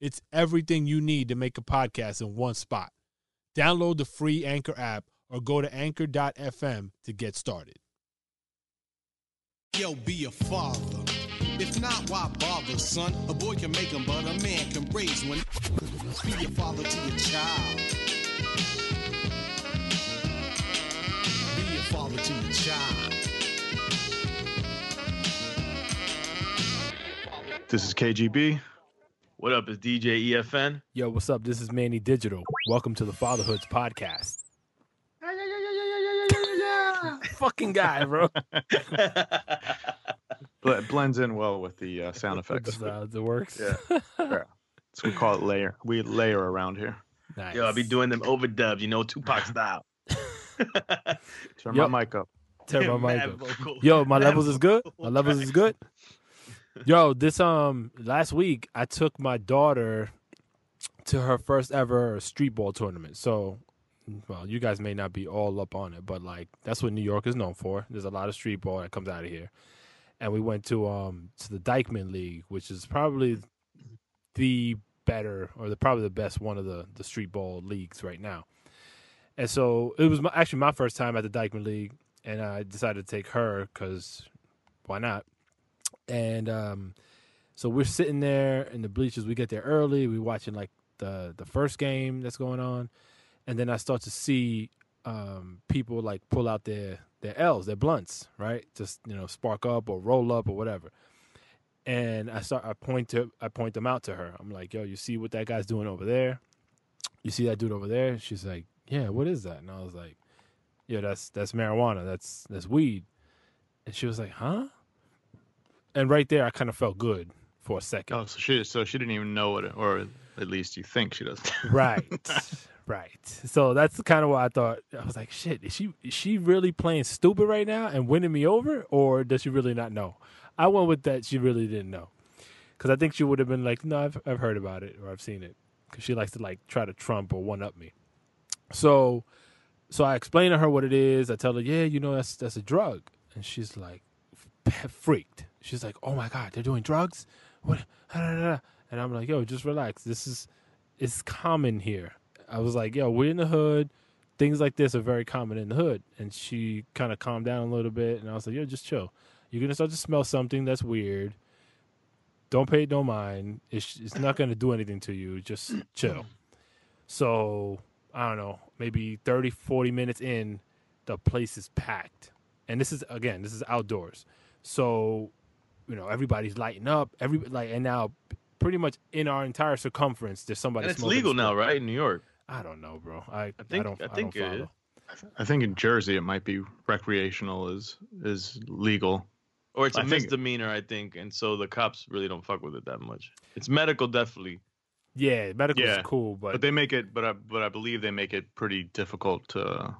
It's everything you need to make a podcast in one spot. Download the free Anchor app or go to anchor.fm to get started. Yo, be a father. If not, why bother, son? A boy can make them, but a man can raise one. Be a father to your child. Be a father to your child. This is KGB. What up? Is DJ EFN? Yo, what's up? This is Manny Digital. Welcome to the Fatherhoods Podcast. Fucking guy, bro. Bl- blends in well with the uh, sound effects. Uh, it works. Yeah. Yeah. So we call it layer. We layer around here. Nice. Yo, I'll be doing them overdubs, you know, Tupac style. Turn Yep. my mic up. Turn my mic up. vocal. Yo, my Mad levels is good. My levels is good. Yo, this um last week I took my daughter to her first ever street ball tournament. So, well, you guys may not be all up on it, but like that's what New York is known for. There's a lot of street ball that comes out of here. And we went to um to the Dyckman League, which is probably the better or the probably the best one of the the street ball leagues right now. And so it was my, actually my first time at the Dyckman League, and I decided to take her because why not? And um, so we're sitting there in the bleachers. We get there early. We watching like the the first game that's going on, and then I start to see um, people like pull out their their L's, their blunts, right? Just you know, spark up or roll up or whatever. And I start. I point to. I point them out to her. I'm like, "Yo, you see what that guy's doing over there? You see that dude over there?" She's like, "Yeah, what is that?" And I was like, "Yeah, that's that's marijuana. That's that's weed." And she was like, "Huh?" And right there, I kind of felt good for a second. Oh, so she so she didn't even know it, or at least you think she does. right right. So that's kind of what i thought i was like shit is she is she really playing stupid right now and winning me over or does she really not know? I went with that she really didn't know. Because i think she would have been like no I've, I've heard about it or i've seen it. Because she likes to like try to trump or one up me. So so i explain to her what it is. I tell her yeah you know that's that's a drug. And she's like freaked she's like oh my god they're doing drugs what and i'm like yo just relax this is it's common here. I was like, yo, we're in the hood. Things like this are very common in the hood. And she kind of calmed down a little bit. And I was like, yo, just chill. You're going to start to smell something that's weird. Don't pay no mind. It's, it's not going to do anything to you. Just chill. So, I don't know, maybe 30, 40 minutes in, the place is packed. And this is, again, this is outdoors. So, you know, everybody's lighting up. Every like, and now pretty much in our entire circumference, there's somebody. And it's smoking legal a now, right? In New York. I don't know, bro. I I, think- don't. I I, think don't it I think in Jersey it might be recreational is is legal. Or it's a I think- misdemeanor, I think. And so the cops really don't fuck with it that much. It's medical, definitely. Yeah, medical's Yeah, cool, but, But they make it, but I, but I believe they make it pretty difficult to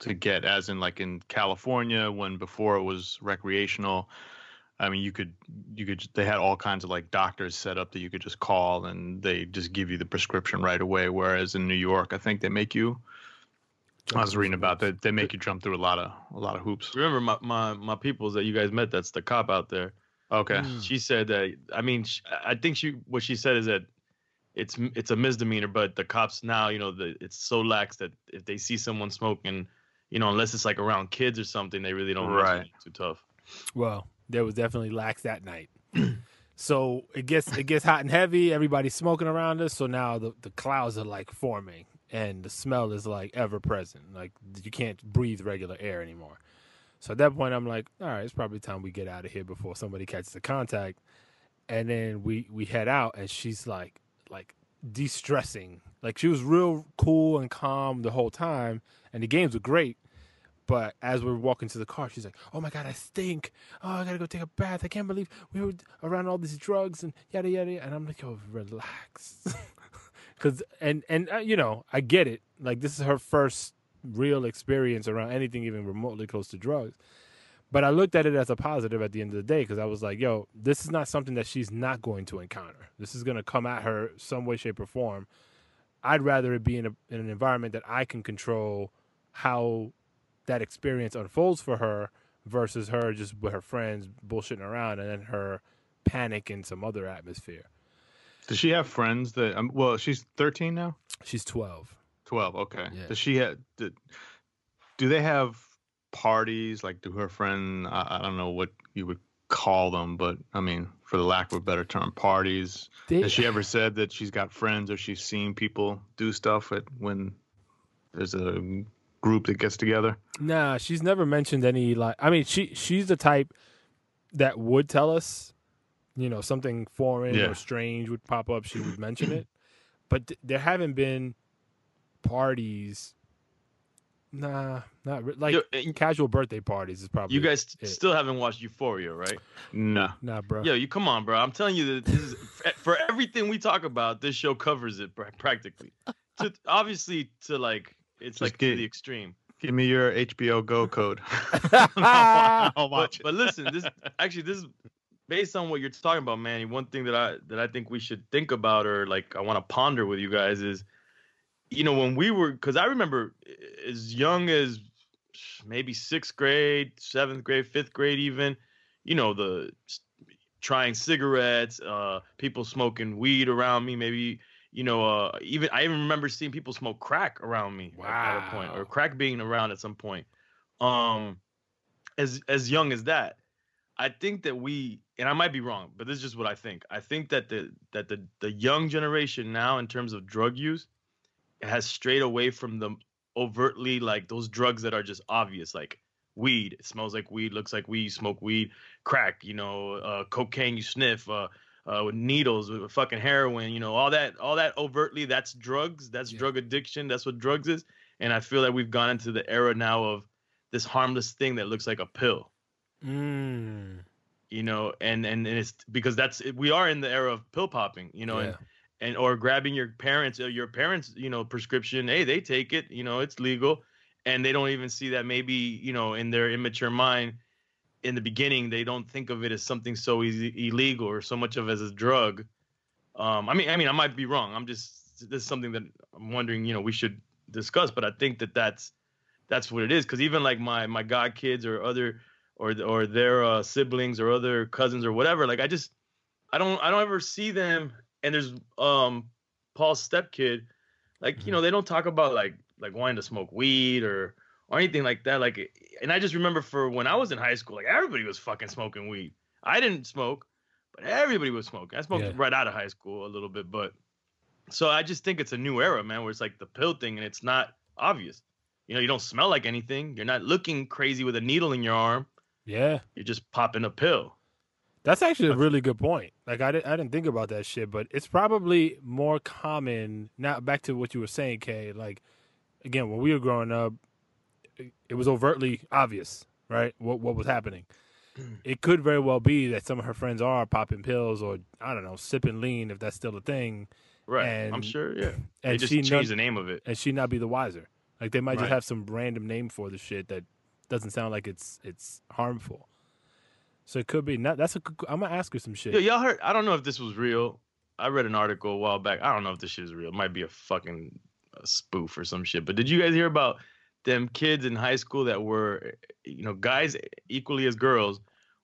to get. As in, like in California, when before it was recreational. I mean, you could you could they had all kinds of like doctors set up that you could just call and they just give you the prescription right away. Whereas in New York, I think they make you. I was reading about that. They make you jump through a lot of a lot of hoops. Remember my, my, my peoples that you guys met, that's the cop out there. Okay. Mm. She said that, I mean, sh I think she, what she said is that it's it's a misdemeanor, but the cops now, you know, the, it's so lax that if they see someone smoking, you know, unless it's like around kids or something, they really don't mess Right. too tough. Well, there was definitely lax that night. so it gets it gets hot and heavy. Everybody's smoking around us. So now the, the clouds are like forming, and the smell is like ever present. Like you can't breathe regular air anymore. So at that point, I'm like, all right, it's probably time we get out of here before somebody catches the contact. And then we we head out, and she's like like de-stressing. Like she was real cool and calm the whole time, and the games were great. But as we're walking to the car, she's like, "Oh my god, I stink! Oh, I gotta go take a bath. I can't believe we were around all these drugs and yada yada." yada." And I'm like, "Yo, relax, Cause and and uh, you know I get it. Like this is her first real experience around anything even remotely close to drugs. But I looked at it as a positive at the end of the day because I was like, yo, this is not something that she's not going to encounter. This is going to come at her some way, shape, or form. I'd rather it be in, a, in an environment that I can control how that experience unfolds for her versus her just with her friends bullshitting around and then her panic in some other atmosphere. Does she have friends that? Um, well, she's 13 now. She's 12. 12. Okay. Yeah. Does she have? Do, do they have parties? Like, do her friend? I, I don't know what you would call them, but I mean, for the lack of a better term, parties. They, Has she ever said that she's got friends or she's seen people do stuff at when there's a group that gets together? Nah, she's never mentioned any like. I mean, she she's the type that would tell us, you know, something foreign Yeah. or strange would pop up. She would mention it, but th- there haven't been parties. Nah, not re- like Yo, eh, casual birthday parties is probably you guys it. still haven't watched Euphoria, right? No. Nah, bro. Yo, you come on, bro. I'm telling you that this is eh, for everything we talk about. This show covers it pra- practically. To obviously to like it's Just like get- to the extreme. Give me your HBO Go code. I'll But, watch it. but listen, this actually this is based on what you're talking about, Manny. One thing that I that I think we should think about or like I want to ponder with you guys is, you know, when we were because I remember as young as maybe sixth grade, seventh grade, fifth grade, even, you know, the trying cigarettes, uh, people smoking weed around me, maybe. You know, uh, even I even remember seeing people smoke crack around me at- at a point, or crack being around at some point. Um, as as young as that, I think that we and I might be wrong, but this is just what I think. I think that the that the the young generation now in terms of drug use has strayed away from the overtly like those drugs that are just obvious like weed it smells like weed looks like weed you smoke weed crack you know uh, cocaine you sniff uh, uh, with needles with fucking heroin you know all that all that overtly that's drugs that's Yeah. drug addiction that's what drugs is and i feel that we've gone into the era now of this harmless thing that looks like a pill Mm, you know and and, and it's because that's we are in the era of pill popping you know and yeah. and or grabbing your parents your parents you know prescription hey they take it you know it's legal and they don't even see that maybe you know in their immature mind in the beginning they don't think of it as something so easy, illegal or so much of as a drug. Um i mean i mean i might be wrong. I'm just this is something that i'm wondering you know we should discuss but i think that that's that's what it is. Because even like my my god kids or other or or their uh, siblings or other cousins or whatever like i just i don't i don't ever see them. And there's um Paul's stepkid, like you know they don't talk about like like wanting to smoke weed or or anything like that. Like, and I just remember for when I was in high school, like everybody was fucking smoking weed. I didn't smoke, but everybody was smoking. I smoked Yeah. right out of high school a little bit, but so I just think it's a new era, man, where it's like the pill thing and it's not obvious. You know, you don't smell like anything. You're not looking crazy with a needle in your arm. Yeah. You're just popping a pill. That's actually a really good point. Like I didn't, I didn't think about that shit, but it's probably more common now. Back to what you were saying, Kay. Like again, when we were growing up, it- was overtly obvious, right? What what was happening. It could very well be that some of her friends are popping pills, or I don't know, sipping lean, if that's still a thing, Right. And, I'm sure. Yeah. They and just she changed not, the name of it. and she not be the wiser. Like they might Right. just have some random name for the shit that doesn't sound like it's it's harmful. So it could be. Not, that's a. I'm gonna ask her some shit. Yo, y'all heard? I don't know if this was real. I read an article a while back. I don't know if this shit is real. It might be a fucking uh spoof or some shit. But did you guys hear about them kids in high school that were, you know, guys equally as girls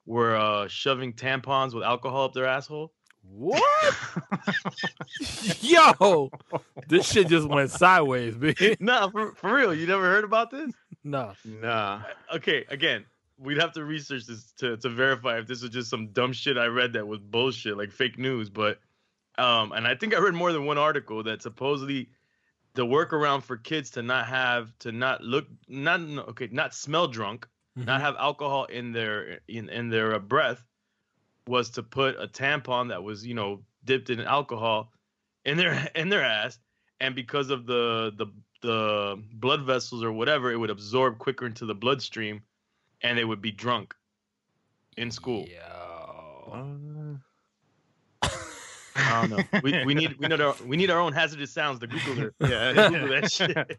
were uh, shoving tampons with alcohol up their asshole? What? Yo, this shit just went sideways, bitch. nah, for, for real. You never heard about this? Nah. Nah. Okay, again, we'd have to research this to, to verify if this was just some dumb shit I read that was bullshit, like fake news. But um, and I think I read more than one article that supposedly the workaround for kids to not have to not look not okay not smell drunk, not have alcohol in their in in their uh, breath was to put a tampon that was you know dipped in alcohol in their in their ass and because of the the the blood vessels or whatever it would absorb quicker into the bloodstream and they would be drunk in school Yo. I don't know. We, we need we need our we need our own hazardous sounds The Google. Yeah. Google that shit.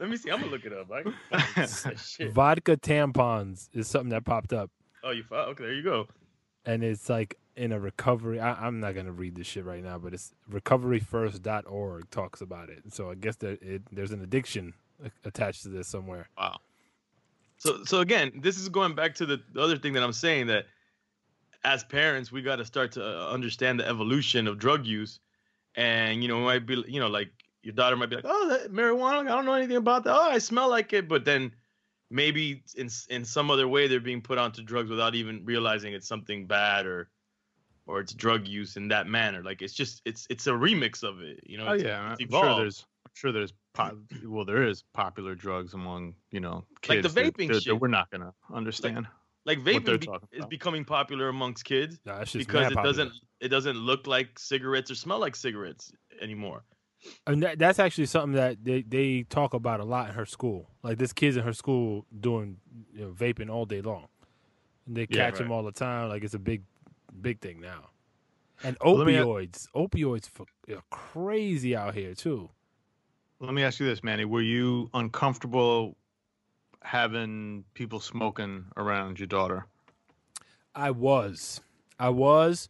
Let me see. I'm gonna look it up. I can shit. Vodka tampons is something that popped up, Oh, you found? Okay, there you go. and it's like in a recovery. I, I'm not gonna read this shit right now, but it's recoveryfirst.org talks about it. So I guess that it, there's an addiction attached to this somewhere. Wow. So so again, this is going back to the, the other thing that I'm saying that as parents, we got to start to uh, understand the evolution of drug use, and you know, it might be you know like your daughter might be like, oh, that marijuana, I don't know anything about that. Oh, I smell like it, but then maybe in in some other way they're being put onto drugs without even realizing it's something bad or or it's drug use in that manner. Like it's just it's it's a remix of it. You know? Oh yeah, it's I'm sure there's I'm sure there's pop, well there is popular drugs among you know kids Like the that- vaping that, that shit. we're not gonna understand. like they're vaping be- is becoming popular amongst kids. Nah, that's just because it popular. doesn't it doesn't look like cigarettes or smell like cigarettes anymore. And that, that's actually something that they, they talk about a lot in her school. Like this kids in her school doing you know, vaping all day long. And they Yeah, catch them all the time. Like it's a big, big thing now. And Well, me- opioids, opioids for, are crazy out here too. Let me ask you this, Manny: Were you uncomfortable having people smoking around your daughter? I was, I was,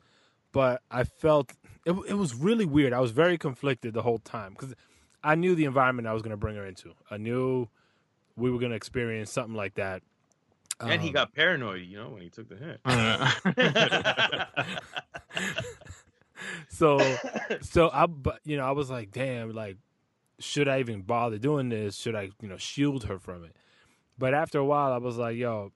but I felt it. It was really weird. I was very conflicted the whole time because I knew the environment I was going to bring her into. I knew we were going to experience something like that. and he Um, got paranoid, you know, when he took the hit. so so I but you know I was like damn like should I even bother doing this should I you know shield her from it but after a while I was like yo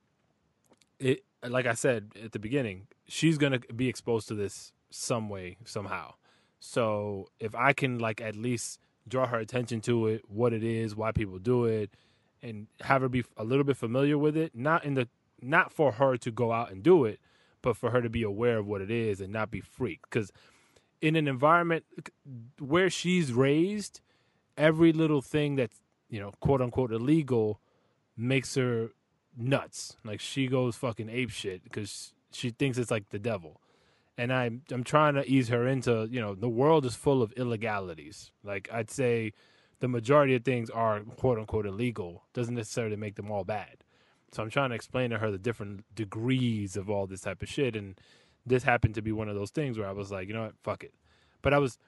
it like I said at the beginning she's to be exposed to this some way somehow. So if I can like at least draw her attention to it what it is why people do it and have her be a little bit familiar with it not in the not for her to go out and do it but for her to be aware of what it is and not be freaked. Because in an environment where she's raised, every little thing that's you know quote unquote illegal makes her nuts. Like she goes fucking ape shit because she thinks it's like the devil. And I'm I'm trying to ease her into you know the world is full of illegalities. Like I'd say, the majority of things are quote unquote illegal. Doesn't necessarily make them all bad. So I'm trying to explain to her the different degrees of all this type of shit and this happened to be one of those things where I was like, you know what, fuck it. But I was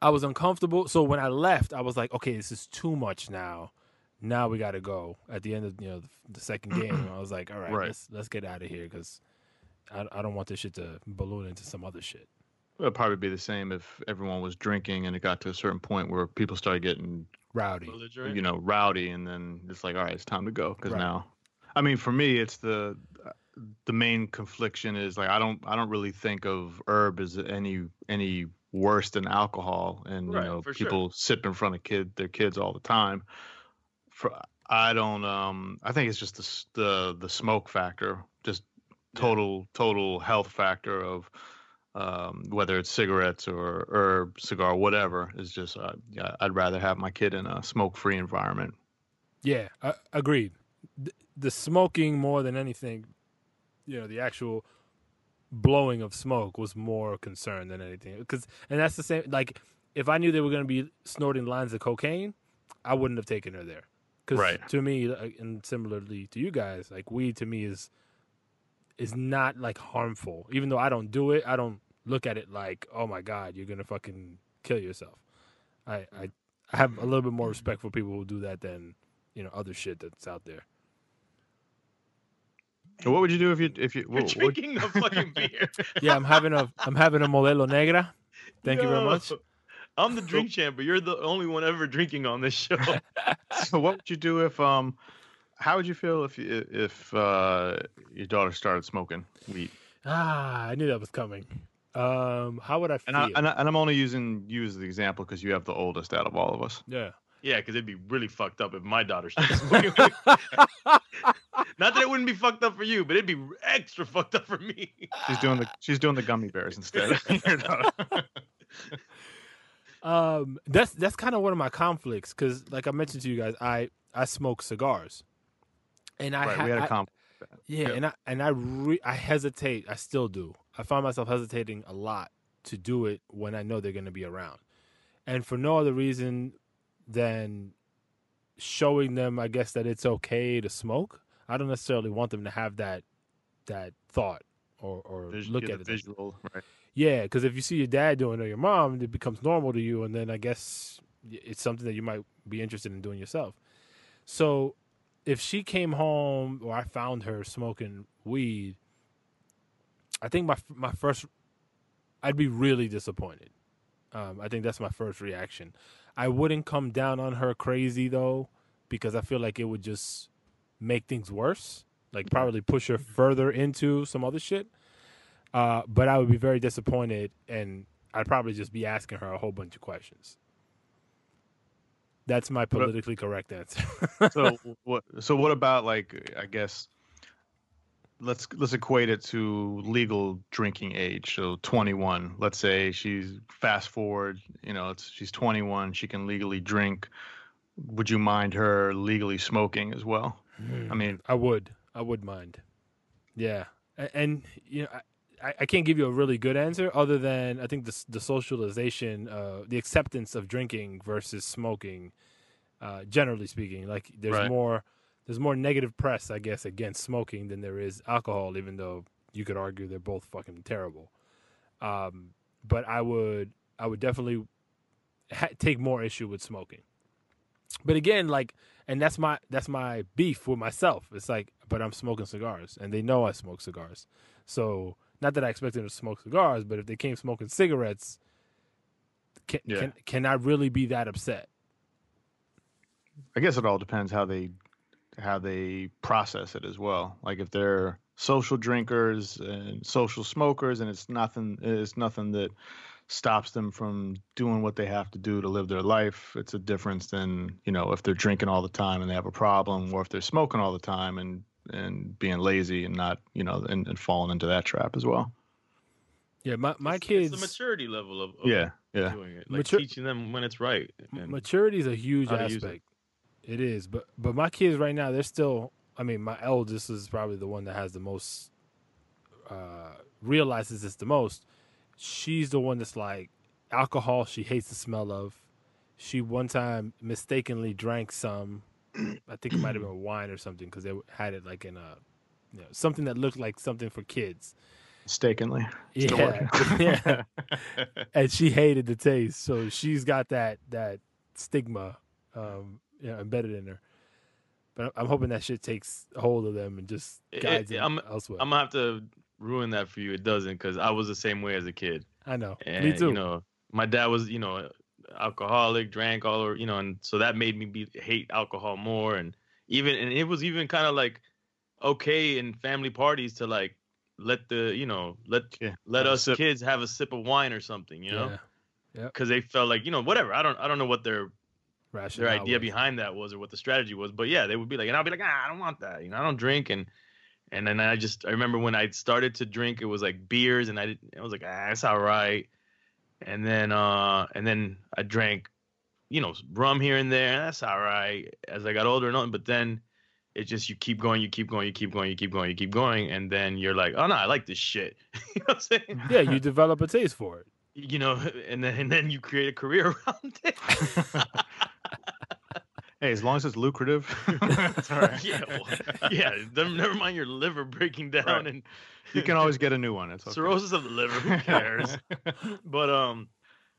I was uncomfortable. So when I left, I was like, okay, this is too much now. Now we got to go at the end of you know the, the second game. I was like, all right, Right. let's let's get out of here because I, I don't want this shit to balloon into some other shit. It would probably be the same if everyone was drinking and it got to a certain point where people started getting, Rowdy. You know, rowdy, and then it's like, all right, it's time to go. Because Right. now, I mean, for me, it's the the main confliction is like I don't I don't really think of herb as any any worse than alcohol, and Right, you know, for sure. people sip in front of kid their kids all the time. For I don't um I think it's just the the the smoke factor, just Yeah. total total health factor of um, whether it's cigarettes or herb, cigar, whatever, is just uh, yeah, I'd rather have my kid in a smoke-free environment. Yeah, I, agreed. The, the smoking more than anything, you know, the actual blowing of smoke was more concern than anything. Because and that's the same. Like if I knew they were going to be snorting lines of cocaine, I wouldn't have taken her there. Because Right. to me, uh, and similarly to you guys, like weed to me is is not like harmful. Even though I don't do it, I don't look at it like, oh my god, you're gonna fucking kill yourself. I I, I have a little bit more respect for people who do that than you know other shit that's out there. What would you do if you if you You're what, what- drinking a fucking beer. Yeah, I'm having a I'm having a Modelo Negra. Thank you very much. Yo, I'm the drink champ, but you're the only one ever drinking on this show. so what would you do if um how would you feel if you if uh your daughter started smoking weed? Ah, I knew that was coming. Um, how would I feel? And I, and, I, and I'm only using you as the example because you have the oldest out of all of us. yeah. yeah, because it'd be really fucked up if my daughter started smoking. Not that it wouldn't be fucked up for you, but it'd be extra fucked up for me. She's doing the she's doing the gummy bears instead. Um, that's that's kind of one of my conflicts because, like I mentioned to you guys, I I smoke cigars, and I right, ha- we had a I- comp. Yeah, Yeah. and I and I re- I hesitate. I still do. I find myself hesitating a lot to do it when I know they're going to be around, and for no other reason than showing them, I guess, that it's okay to smoke. I don't necessarily want them to have that that thought or or Vis- look at the it. visual, right? Yeah, because if you see your dad doing it or your mom, it becomes normal to you, and then I guess it's something that you might be interested in doing yourself. So, if she came home or I found her smoking weed, I think my my first, I'd be really disappointed. Um, I think that's my first reaction. I wouldn't come down on her crazy though, because I feel like it would just make things worse. Like probably push her further into some other shit. Uh, but I would be very disappointed, and I'd probably just be asking her a whole bunch of questions. That's my politically correct answer. so what so what about like i guess let's let's equate it to legal drinking age so 21 let's say she's fast forward you know it's she's 21 she can legally drink would you mind her legally smoking as well i mean I would. I would mind. Yeah, A- and, you know, I, I- can't give you a really good answer other than I think the the socialization, uh, the acceptance of drinking versus smoking, uh, generally speaking, like there's Right. more there's more negative press, I guess, against smoking than there is alcohol, even though you could argue they're both fucking terrible. Um, but I would I would definitely ha- take more issue with smoking. But again, like, and that's my that's my beef with myself. It's like, but I'm smoking cigars, and they know I smoke cigars. So not that I expect them to smoke cigars, but if they came smoking cigarettes, can Yeah. can can I really be that upset? I guess it all depends how they how they process it as well. Like if they're social drinkers and social smokers, and it's nothing it's nothing that stops them from doing what they have to do to live their life. It's a difference than you know if they're drinking all the time and they have a problem, or if they're smoking all the time and and being lazy and not you know and, and falling into that trap as well. Yeah, my my It's- kids. It's the maturity level of, of Yeah, yeah. doing it, like Mature- teaching them when it's right. maturity is a huge how to use it. aspect. It is, but but my kids right now they're still. I mean, my eldest is probably the one that has the most uh, realizes this the most. She's the one that's like alcohol. She hates the smell of. She one time mistakenly drank some. I think it might have been wine or something because they had it like in a, you know, something that looked like something for kids. Mistakenly. Yeah, yeah. and she hated the taste. So she's got that that stigma um, you know, embedded in her. But I'm hoping that shit takes hold of them and just It- guides it- them I'm- elsewhere. I'm gonna have to ruin that for you. It doesn't because I was the same way as a kid. I know. And, Me too. You know, my dad was, you know, alcoholic, drank all over, you know, and so that made me be hate alcohol more. And even, and it was even kind of like okay in family parties to like let the, you know, let Yeah, let us sip. kids have a sip of wine or something, you know, yeah. because they felt like, you know, whatever. I don't, I don't know what their Rationale their idea was. behind that was or what the strategy was. But yeah, they would be like, and I'll be like, ah, I don't want that. You know, I don't drink. And and then I just I remember when I started to drink, it was like beers, and I didn't, I was like, ah, it's all right. And then uh and then I drank, you know, rum here and there, and that's all right. As I got older and on, but then it just you keep going, you keep going, you keep going, you keep going, you keep going, and then you're like, oh no, I like this shit. you know what I'm saying? Yeah, you develop a taste for it. You know, and then and then you create a career around it. Hey, as long as it's lucrative, that's all right. yeah, well, yeah. Never mind your liver breaking down Right. and You can always get a new one. It's okay. cirrhosis of the liver. Who cares? but um,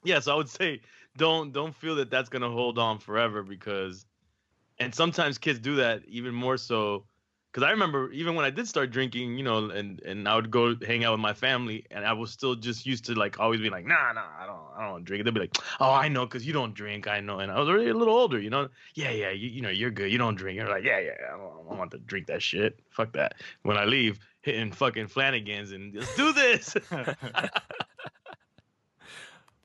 yeah. So I would say don't don't feel that that's gonna hold on forever because, and sometimes kids do that even more so. Because I remember even when I did start drinking, you know, and and I would go hang out with my family, and I was still just used to like always be like, nah, nah, I don't, I don't drink. They'd be like, oh, I know, because you don't drink, I know. And I was already a little older, you know. Yeah, yeah, you, you know, you're good. You don't drink. You're like, yeah, yeah, I don't, I don't want to drink that shit. Fuck that. When I leave, hitting fucking Flanagan's and let's do this.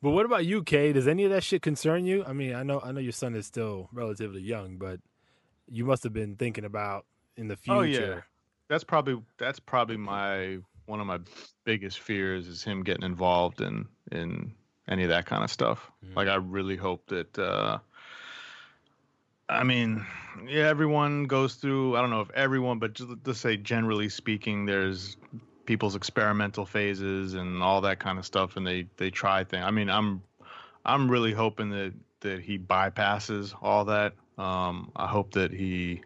But what about you, Kay? Does any of that shit concern you? I mean, I know I know your son is still relatively young, but you must have been thinking about in the future. Oh, yeah. that's probably that's probably my one of my biggest fears is him getting involved in in any of that kind of stuff. Mhm. Like I really hope that uh I mean, yeah, everyone goes through I don't know if everyone, but just to say generally speaking, there's people's experimental phases and all that kind of stuff, and they they try things. I mean, I'm I'm really hoping that that he bypasses all that. Um, I hope that he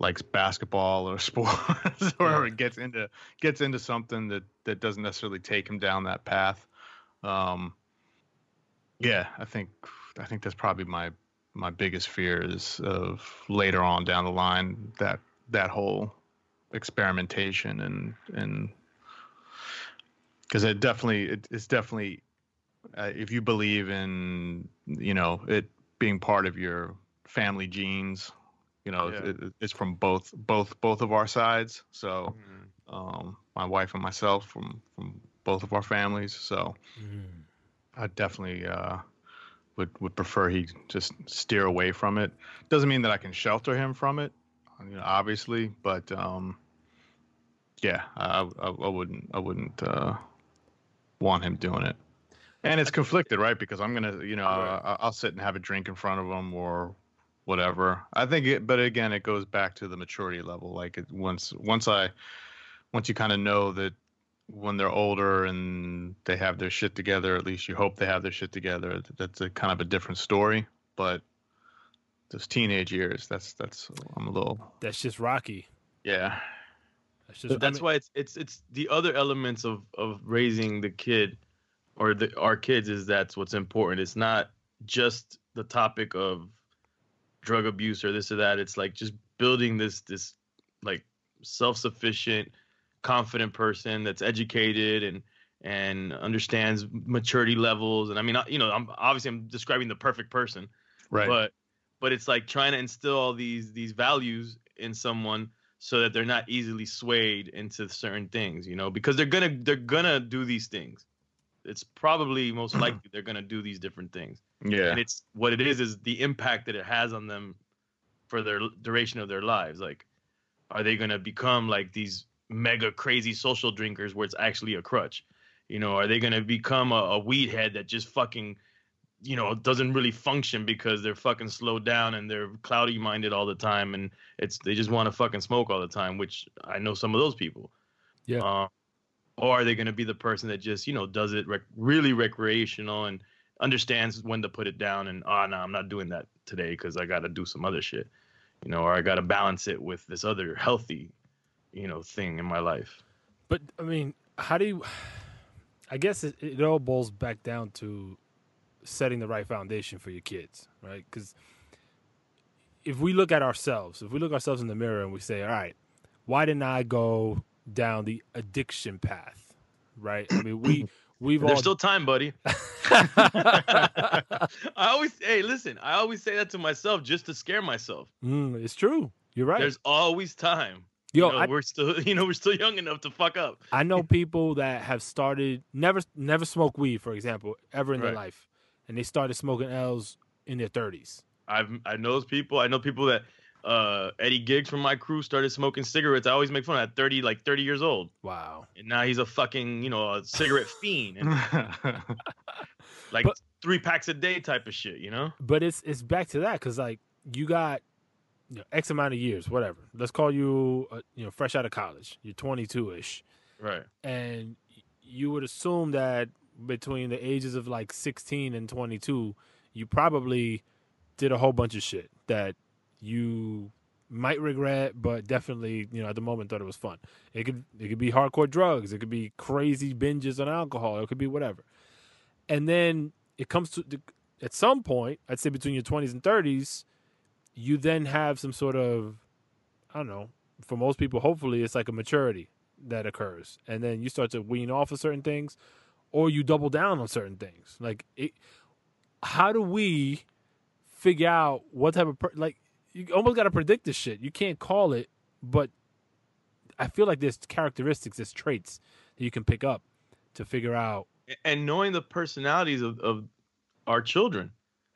likes basketball or sports or Yeah. gets into gets into something that that doesn't necessarily take him down that path. Um, yeah, I think I think that's probably my my biggest fear is of later on down the line that that whole experimentation and and because it definitely it, it's definitely uh, if you believe in you know it being part of your family genes you know Yeah. it, it's from both both both of our sides so um my wife and myself from from both of our families so Mm. i definitely uh would would prefer he just steer away from it doesn't mean that i can shelter him from it you know, obviously but um yeah i i, I wouldn't i wouldn't uh want him doing it and it's conflicted right because i'm gonna you know Right. I'll sit and have a drink in front of him or whatever. I think it but again it goes back to the maturity level. Like it, once once i once you kind of know that when they're older and they have their shit together at least you hope they have their shit together that's a kind of a different story. But those teenage years that's that's i'm a little That's just Rocky. yeah. That's just. I that's mean, why it's it's it's the other elements of of raising the kid or the our kids is that's what's important. It's not just the topic of drug abuse or this or that it's like just building this this like self-sufficient confident person that's educated and and understands maturity levels. And i mean you know i'm obviously i'm describing the perfect person. Right. But but it's like trying to instill all these these values in someone so that they're not easily swayed into certain things you know because they're gonna they're gonna do these things it's probably most likely they're gonna do these different things. Yeah. And it's what it is is the impact that it has on them for their duration of their lives. Like are they going to become like these mega crazy social drinkers where it's actually a crutch? You know are they going to become a, a weed head that just fucking you know doesn't really function because they're fucking slowed down and they're cloudy minded all the time and it's they just want to fucking smoke all the time which i know some of those people. Yeah. um, or are they going to be the person that just you know does it rec- really recreational and understands when to put it down and ah, oh no i'm not doing that today because i got to do some other shit you know or i got to balance it with this other healthy you know thing in my life But I mean, how do you? I guess it, it all boils back down to setting the right foundation for your kids, right? Because if we look at ourselves, if we look ourselves in the mirror and we say, "All right, why didn't I go down the addiction path?" Right? I mean, we we've all there's still time buddy i always hey listen i always say that to myself just to scare myself Mm, it's true. You're right. there's always time Yo, you know, I, we're still you know we're still young enough to fuck up I know people that have started never never smoke weed, for example, ever in their life, and they started smoking L's in their thirties. I've I know those people. I know people that uh Eddie Giggs from my crew started smoking cigarettes. I always make fun of at 30, like 30 years old. Wow. And now he's a fucking, you know, a cigarette fiend and like But- three packs a day type of shit, you know? But it's it's back to that because like you got you know, X amount of years, whatever. Let's call you uh, you know fresh out of college. You're 22 ish, Right. and you would assume that between the ages of like 16 and 22, you probably did a whole bunch of shit that you might regret, but definitely you know at the moment thought it was fun. It could it could be hardcore drugs. It could be crazy binges on alcohol. It could be whatever. And then it comes to at some point, I'd say between your 20s and 30s, you then have some sort of I don't know. For most people, hopefully, it's like a maturity that occurs, and then you start to wean off of certain things, or you double down on certain things. Like, it, how do we figure out what type of per- like? You almost got to predict this shit. You can't call it, but I feel like there's characteristics, there's traits that you can pick up to figure out. And knowing the personalities of, of our children,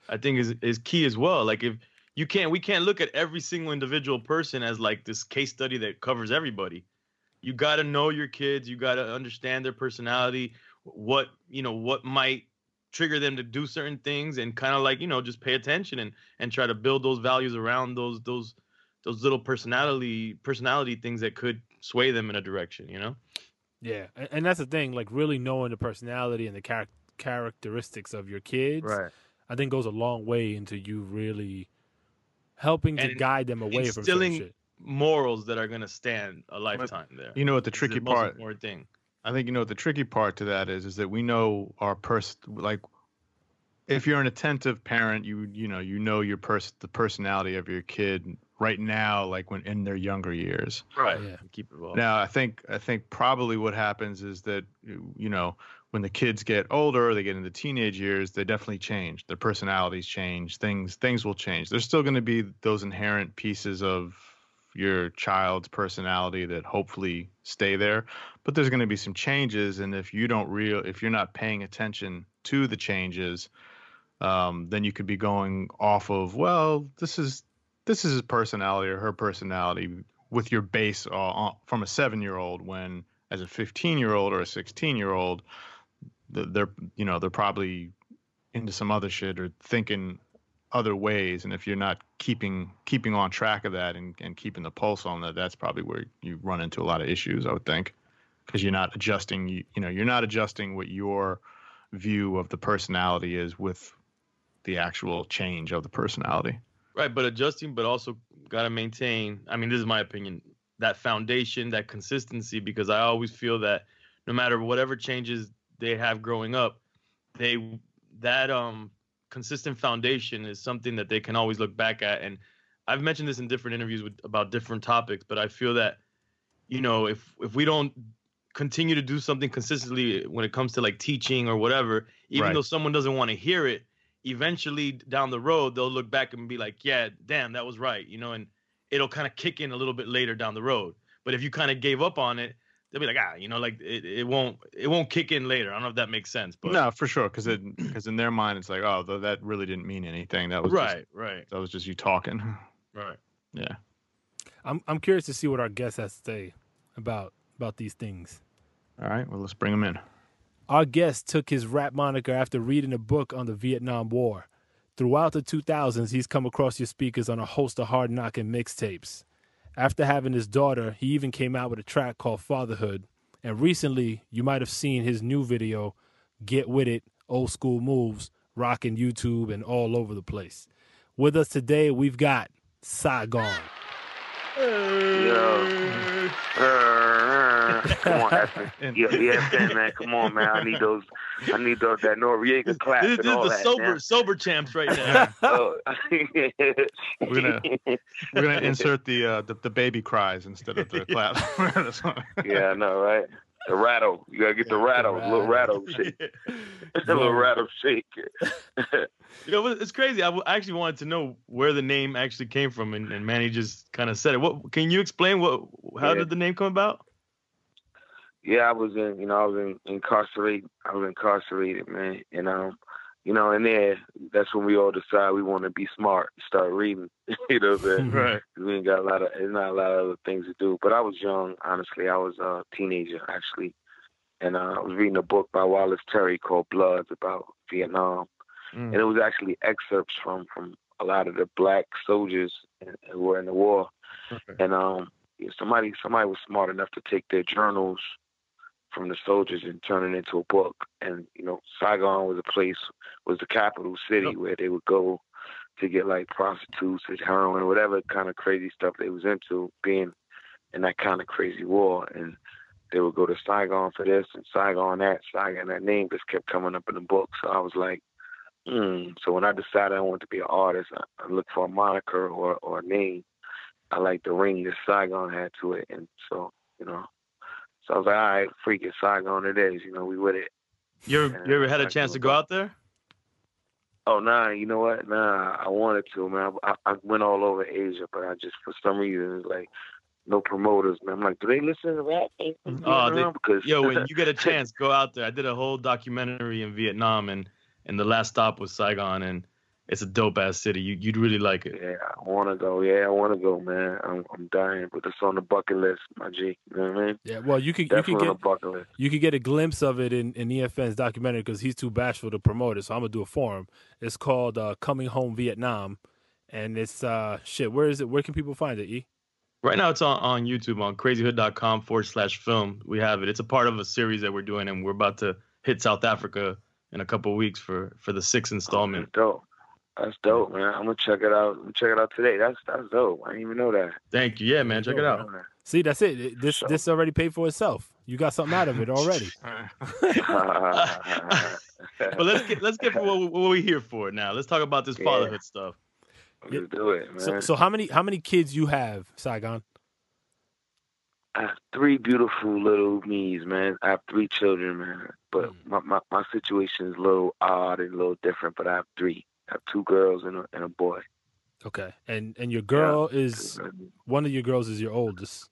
I think is is key as well. Like if you can't we can't look at every single individual person as like this case study that covers everybody. You got to know your kids, you got to understand their personality, what, you know, what might trigger them to do certain things and kind of like, you know, just pay attention and and try to build those values around those those those little personality personality things that could sway them in a direction, you know? Yeah, and, and that's the thing. Like really knowing the personality and the char- characteristics of your kids, Right. I think goes a long way into you really helping to And guide them away from certain instilling- shit. Morals that are gonna stand a lifetime there. You know what the tricky most part important thing. I think you know the tricky part to that is is that we know our person like if you're an attentive parent, you you know you know your person the personality of your kid right now, like when in their younger years. Right. Yeah. Keep it well. Now, I think I think probably what happens is that you know when the kids get older, they get into teenage years, they definitely change. Their personalities change. Things things will change. There's still going to be those inherent pieces of your child's personality that hopefully stay there, but there's going to be some changes. And if you don't real if you're not paying attention to the changes, um, then you could be going off of well, this is this is his personality or her personality with your base uh, from a seven year old when as a 15 year old or a 16 year old they're you know they're probably into some other shit or thinking other ways and if you're not keeping keeping on track of that and, and keeping the pulse on that that's probably where you run into a lot of issues i would think because you're not adjusting you, you know you're not adjusting what your view of the personality is with the actual change of the personality Right, but adjusting, but also got to maintain. I mean, this is my opinion. That foundation, that consistency, because I always feel that no matter whatever changes they have growing up, they that um consistent foundation is something that they can always look back at. And I've mentioned this in different interviews with about different topics, but I feel that you know if if we don't continue to do something consistently when it comes to like teaching or whatever, even Right. though someone doesn't want to hear it, eventually down the road they'll look back and be like, yeah, damn, that was right, you know, and it'll kind of kick in a little bit later down the road. But if you kind of gave up on it, they'll be like, ah, you know, like it, it won't it won't kick in later. I don't know if that makes sense, but no for sure because because in their mind it's like oh th- that really didn't mean anything that was just- right, right, that was just you talking right. yeah I'm I'm curious to see what our guest has to say about about these things. all right well let's bring them in Our guest took his rap moniker after reading a book on the Vietnam War. Throughout the 2000s, he's come across your speakers on a host of hard knocking mixtapes. After having his daughter, he even came out with a track called Fatherhood. And recently, you might have seen his new video, Get With It, Old School Moves, rocking YouTube and all over the place. With us today, we've got Saigon. Yo. Uh, come on, Evan. Yeah, yeah, Evan, man. Come on, man. I need those. I need those that Noreaga clap This, and this is all the that. sober man. sober champs right now. Oh. We're gonna- we're gonna insert the uh the, the baby cries instead of the clap yeah, I know, right? The rattle. You gotta get the rattle. Little rattle shake. little rattle shake. You know, it's crazy. I actually wanted to know where the name actually came from, and, and Manny just kind of said it. What can you explain? What? How Yeah. did the name come about? yeah, I was in, you know, I was in, incarcerated. I was incarcerated, man. And um, you know, and then that's when we all decide we want to be smart, start reading. you know, what I'm saying? Right. we ain't got a lot of, there's not a lot of other things to do. But I was young, honestly. I was a teenager actually, and uh, I was reading a book by Wallace Terry called Bloods about Vietnam, Mm. and it was actually excerpts from from a lot of the black soldiers who were in the war. And um, somebody somebody was smart enough to take their journals from the soldiers and turn it into a book. And you know, Saigon was a place, was the capital city Yep. where they would go to get like prostitutes and heroin, whatever kind of crazy stuff they was into, being in that kind of crazy war. And they would go to Saigon for this and Saigon that, Saigon that name just kept coming up in the book. So I was like, hmm. So when I decided I wanted to be an artist, I, I looked for a moniker or or a name. I like the ring that Saigon had to it, and so you know, so I was like, all right, freak it, Saigon it is. You know, we with it. You ever, you ever had a chance to go out there? Oh nah, you know what? Nah, I wanted to, man. I, I went all over Asia, but I just for some reason it's like no promoters, man. I'm like, do they listen to rap? Mm-hmm. Oh, they- because Yo, when you get a chance, go out there. I did a whole documentary in Vietnam, and and the last stop was Saigon, and it's a dope ass city. You you'd really like it. yeah, I want to go. Yeah, I want to go, man. I'm I'm dying, but it's on the bucket list, my G. You know what I mean? Yeah, well, you could you could on the get bucket list. you could get a glimpse of it in, in EFN's documentary because he's too bashful to promote it. So I'm gonna do it for him. It's called uh, "Coming Home Vietnam," and it's uh shit. Where is it? Where can people find it? E? Right now, it's on, on YouTube on crazyhood.com forward slash film. We have it. It's a part of a series that we're doing, and we're about to hit South Africa in a couple weeks for for the sixth installment. That's dope. That's dope, man. I'm gonna check it out. I'm gonna check it out today. That's that's dope. I didn't even know that. Thank you. Yeah, man. Check it out. See, that's it. It- This So- this already paid for itself. You got something out of it already. But let's get let's get for what, what we're here for now. Let's talk about this Yeah. fatherhood stuff. Let's do it, man. So, so how many how many kids you have, Saigon? I have three beautiful little me's, man. I have three children, man. But Mm. my, my, my situation is a little odd and a little different, but I have three. I have two girls and a, and a boy. Okay, and and your girl is Um, one of your girls is your oldest,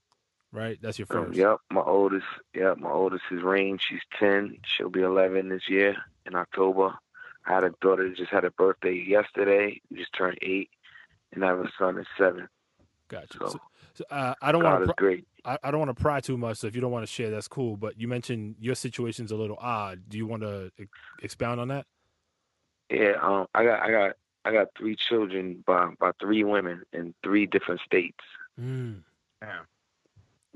right? That's your first. yep, my oldest, yep, my oldest is Rain. She's 10. She'll be 11 this year in October. I had a daughter that just had a birthday yesterday. Just turned eight. And I have a son that's seven. Gotcha. So, So, uh, I don't want to. great. I, I don't want to pry too much. So if you don't want to share, that's cool. But you mentioned your situation's a little odd. Do you want to e- expound on that? Yeah, um, I got, I got, I got three children by by three women in three different states. Mm.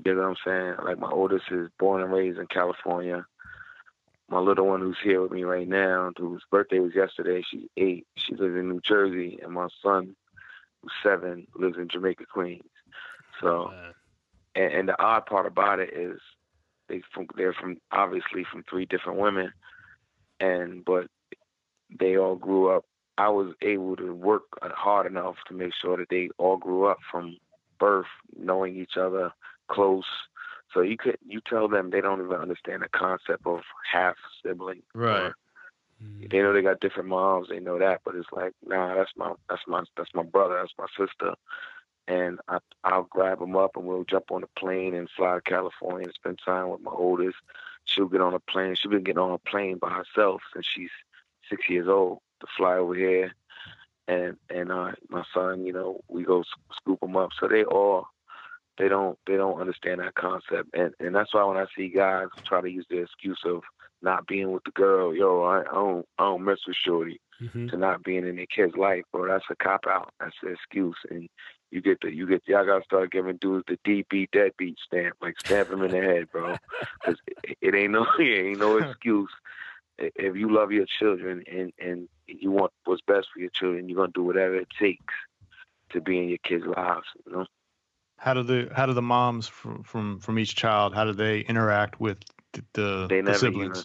You know what I'm saying? Like my oldest is born and raised in California. My little one who's here with me right now, whose birthday was yesterday, she's eight. She lives in New Jersey, and my son, who's seven, lives in Jamaica, Queens. So, Uh, and, and the odd part about it is they from they're from obviously from three different women, and but they all grew up. I was able to work hard enough to make sure that they all grew up from birth knowing each other close. So you could you tell them they don't even understand the concept of half sibling. Right. mm. They know they got different moms, they know that, but it's like, nah, that's my that's my that's my brother, that's my sister. And I I'll grab them up and we'll jump on a plane and fly to California and spend time with my oldest. She'll get on a plane. She's been getting on a plane by herself since she's six years old to fly over here. And and uh, my son, you know, we go scoop them up. So they all they don't they don't understand that concept. And and that's why when I see guys try to use the excuse of not being with the girl, yo, I, I don't I don't mess with Shorty Mhm. to not being in their kid's life, bro. That's a cop out. That's an excuse. And you get the you get y'all gotta start giving dudes the DB deadbeat stamp, like stamp them in the head, bro. Because it, it ain't no it ain't no excuse. If you love your children and and you want what's best for your children, you're gonna do whatever it takes to be in your kids' lives. You know. How do the how do the moms from from, from each child how do they interact with the, the, They the never siblings? even-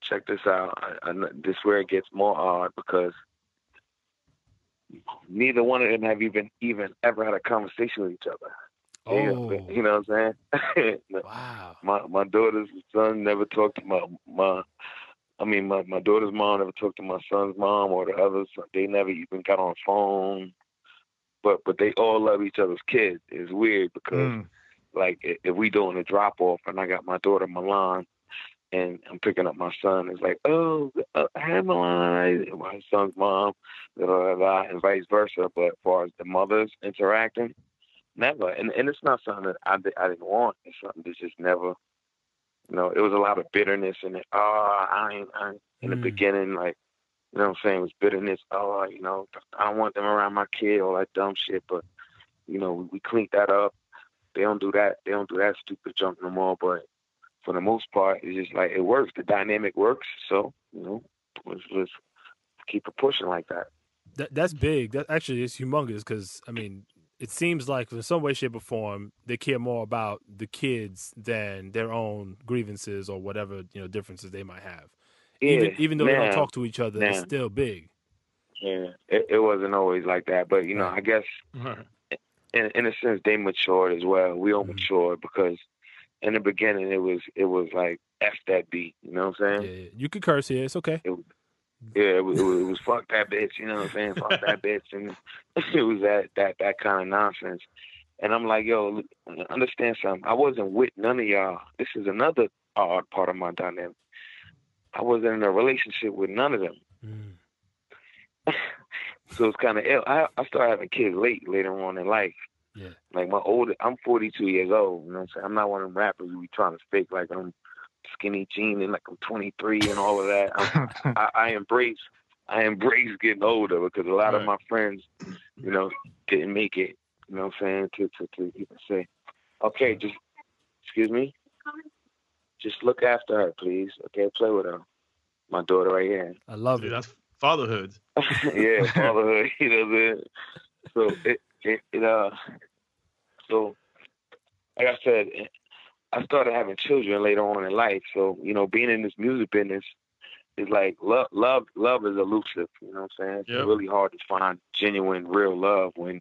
check this out. I, I, this where it gets more odd because neither one of them have even even ever had a conversation with each other. Oh, you know what I'm saying? wow. my my daughter's son never talked to my my. I mean, my, my daughter's mom never talked to my son's mom or the others. They never even got on the phone. But but they all love each other's kids. It's weird because Mm. like if we doing a drop off and I got my daughter Milan and I'm picking up my son, it's like, oh, uh, hi Milan, my son's mom, blah, blah, blah, and vice versa. But as far as the mothers interacting, never. And and it's not something that I, I didn't want. It's something that's just never. You know, it was a lot of bitterness in it. Oh, I ain't, I ain't in the Mm. beginning, like, you know what I'm saying, it was bitterness. Oh, you know, I don't want them around my kid, all that dumb shit. But, you know, we, we cleaned that up. They don't do that. They don't do that stupid junk no more. But for the most part, it's just like it works. The dynamic works. So, you know, let's, let's keep it pushing like that. That that's big. That actually is humongous because I mean, it seems like in some way, shape, or form, they care more about the kids than their own grievances or whatever you know differences they might have. even Yeah, even though they don't talk to each other, it's still big. Yeah, it, it wasn't always like that, but you know, I guess in, in a sense they matured as well. We all Mhm. matured because in the beginning it was it was like f that beat, you know what I'm saying? yeah. you could curse here. It's okay. Yeah, it, was, it was it was fuck that bitch, you know what I'm saying? Fuck that bitch, and it was that that that kind of nonsense. And I'm like, yo, understand something? I wasn't with none of y'all. This is another odd part of my dynamic. I wasn't in a relationship with none of them. Mm. So it's kind of ill. I I started having kids late, later on in life. Yeah. Like my older, I'm 42 years old. You know what I'm saying? I'm not one of them rappers who be trying to fake like I'm skinny jean and like I'm 23 and all of that. I'm, I, I embrace, I embrace getting older because a lot of my friends, you know, didn't make it You know what I'm saying? To to to even say, okay, just excuse me, just look after her, please. Okay, play with her. My daughter right here. I love Dude, it. that's fatherhood. yeah, fatherhood. You know what I'm saying? So it, it, it uh, so like I said, I started having children later on in life. So you know, being in this music business is like love. Love, love is elusive. You know what I'm saying? It's Yep. really hard to find genuine, real love when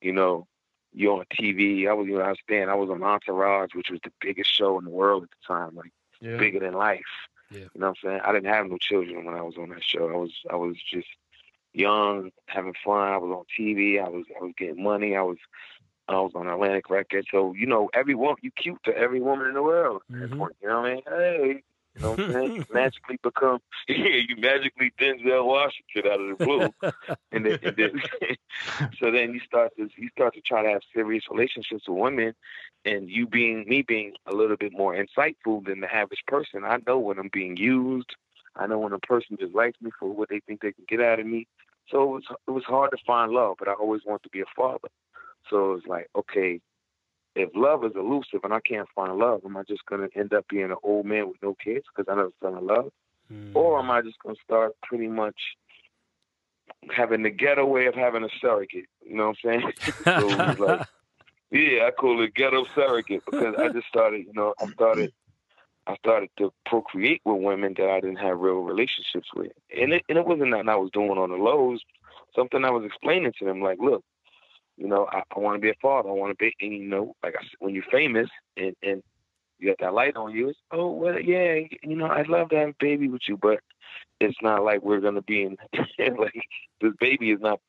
you know you're on TV. I was, you know, I was staying. I was on Entourage, which was the biggest show in the world at the time, like Yeah. bigger than life. Yeah. You know what I'm saying? I didn't have no children when I was on that show. I was I was just young, having fun. I was on TV. I was I was getting money. I was I was on Atlantic Records. So, you know, every woman you cute to every woman in the world Mhm. point. You know what I mean? Hey, you know what I'm saying? You magically become yeah, you magically Denzel Washington out of the blue. and then, and then so then you start to you start to try to have serious relationships with women and you being me being a little bit more insightful than the average person i know when i'm being used i know when a person just likes me for what they think they can get out of me so it was it was hard to find love but i always wanted to be a father so it was like okay if love is elusive and i can't find love am i just going to end up being an old man with no kids because i never fell in love Mm. or am I just gonna start pretty much having the ghetto way of having a surrogate? You know what I'm saying? so it was like, yeah, I call it ghetto surrogate because I just started, you know, I started, I started to procreate with women that I didn't have real relationships with, and it and it wasn't nothing I was doing on the lows. Something I was explaining to them, like, look, you know, I, I want to be a father. I want to be, and you know, like I said, when you're famous and and you got that light on you, it's oh well, yeah, you know, I'd love to have a baby with you, but it's not like we're gonna be in like this baby is not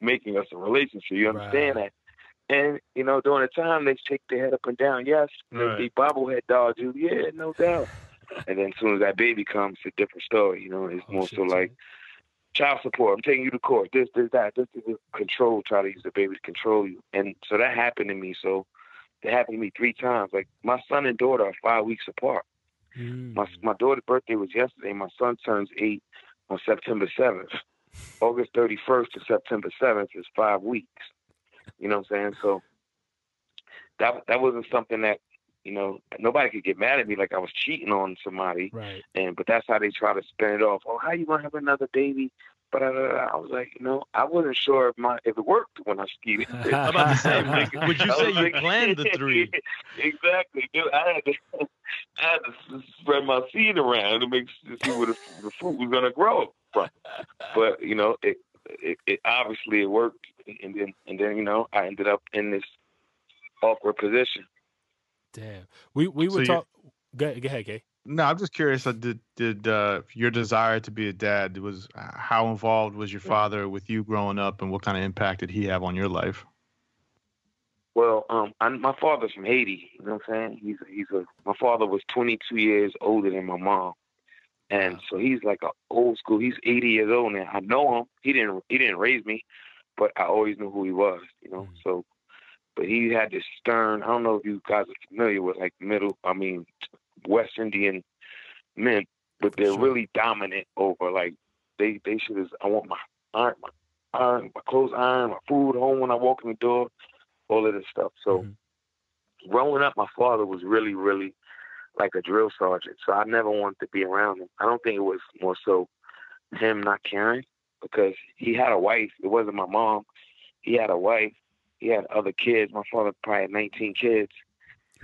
making us a relationship. You understand Right. that? And you know, during the time they shake their head up and down, yes, Right. they bobblehead doll you, yeah, no doubt. and then as soon as that baby comes, it's a different story. You know, it's Oh, more so like. Child support. I'm taking you to court. This, this, that. This is a control. Try to use the baby to control you. And so that happened to me. So it happened to me three times. Like my son and daughter are five weeks apart. Mm. My my daughter's birthday was yesterday. My son turns eight on September seventh. August thirty first to September seventh is five weeks. You know what I'm saying? So that that wasn't something that you know nobody could get mad at me like I was cheating on somebody. Right. And but that's how they try to spin it off. Oh, how you gonna have another baby? But uh, I was like, you know, I wasn't sure if my if it worked when I skied. About to say, like, would you I say you like- planned the three? exactly, dude. I had to, I had to spread my seed around to make to see where the, the fruit was gonna grow from. But you know, it, it it obviously it worked, and then and then you know I ended up in this awkward position. Damn. We we So were you- talking. Go, go ahead, Kay. No, I'm just curious. Uh, did did uh, your desire to be a dad was uh, how involved was your father with you growing up, and what kind of impact did he have on your life? Well, um, I, my father's from Haiti. You know what I'm saying? He's he's a. My father was 22 years older than my mom, and so he's like a old school. He's 80 years old now. I know him. He didn't he didn't raise me, but I always knew who he was. You know, Mhm. so. But he had this stern. I don't know if you guys are familiar with like middle. I mean, West Indian men, but they're Sure. really dominant over like they they should have. I want my iron, my iron, my clothes iron, my food home when I walk in the door, all of this stuff. So Mhm. growing up, my father was really, really like a drill sergeant. So I never wanted to be around him. I don't think it was more so him not caring because he had a wife. It wasn't my mom. He had a wife. He had other kids. My father probably had 19 kids,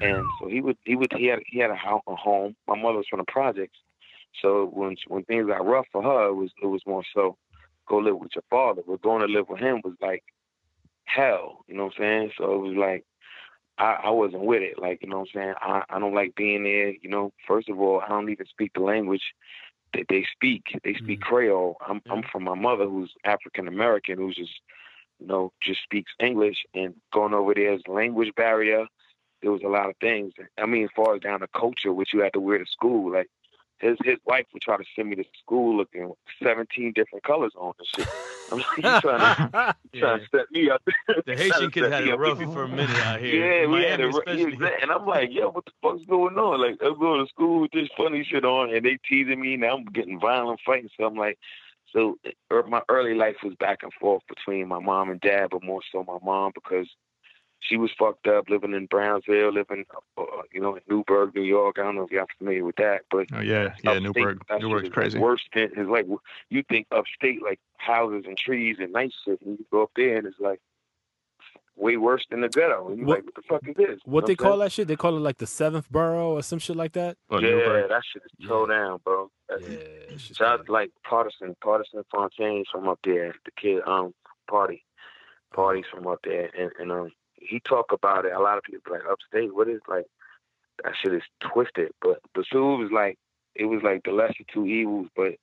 and so he would he would he had he had a house, a home. My mother was from the projects, so when when things got rough for her, it was it was more so go live with your father. But going to live with him was like hell. You know what I'm saying? So it was like I, I wasn't with it. Like, you know what I'm saying? I, I don't like being there. You know, first of all, I don't even speak the language that they speak. They speak Mm. Creole. I'm I'm from my mother who's African American who's just you know, just speaks English and going over there is language barrier. There was a lot of things. I mean, as far as down to culture, which you had to wear to school, like his his wife would try to send me to school looking seventeen different colors on and shit. I'm like, you trying to Yeah. trying to set me up. The Haitian kids had it rough for a minute out here. Yeah, we had it. especially. And I'm like, yo, what the fuck's going on? Like, I'm going to school with this funny shit on, and they teasing me. Now I'm getting violent fighting. So I'm like, so er, my early life was back and forth between my mom and dad, but more so my mom because she was fucked up, living in Brownsville, living, uh, you know, in Newburgh, New York. I don't know if y'all familiar with that, but Oh yeah, yeah. Newburgh, Newburgh's is, like, crazy. worse than it's like you think upstate like houses and trees and nice shit, and you go up there and it's like way worse than the ghetto. And you're What- like, what the fuck is this? What they You know call I'm that shit? They call it like the seventh borough or some shit like that. Oh. Yeah, Newburgh. that shit is so down, bro. That's, Yeah, that shit's Shout out like Partisan, Partisan Fontaine's from up there. The kid, um, party, parties from up there, and and um, he talk about it. A lot of people be like upstate. What is like that shit is twisted, but but so it was like it was like the lesser two evils. But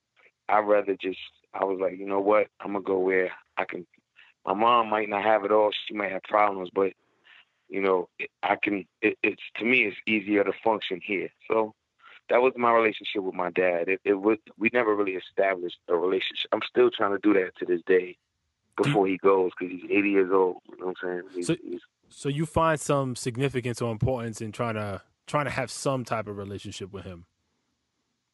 I'd rather just I was like, you know what? I'm gonna go where I can. My mom might not have it all. She might have problems, but you know, I can. It, it's to me, it's easier to function here. So that was my relationship with my dad. It, it was we never really established a relationship. I'm still trying to do that to this day before he goes because he's 80 years old. You know what I'm saying? He's, So- he's, So you find some significance or importance in trying to trying to have some type of relationship with him.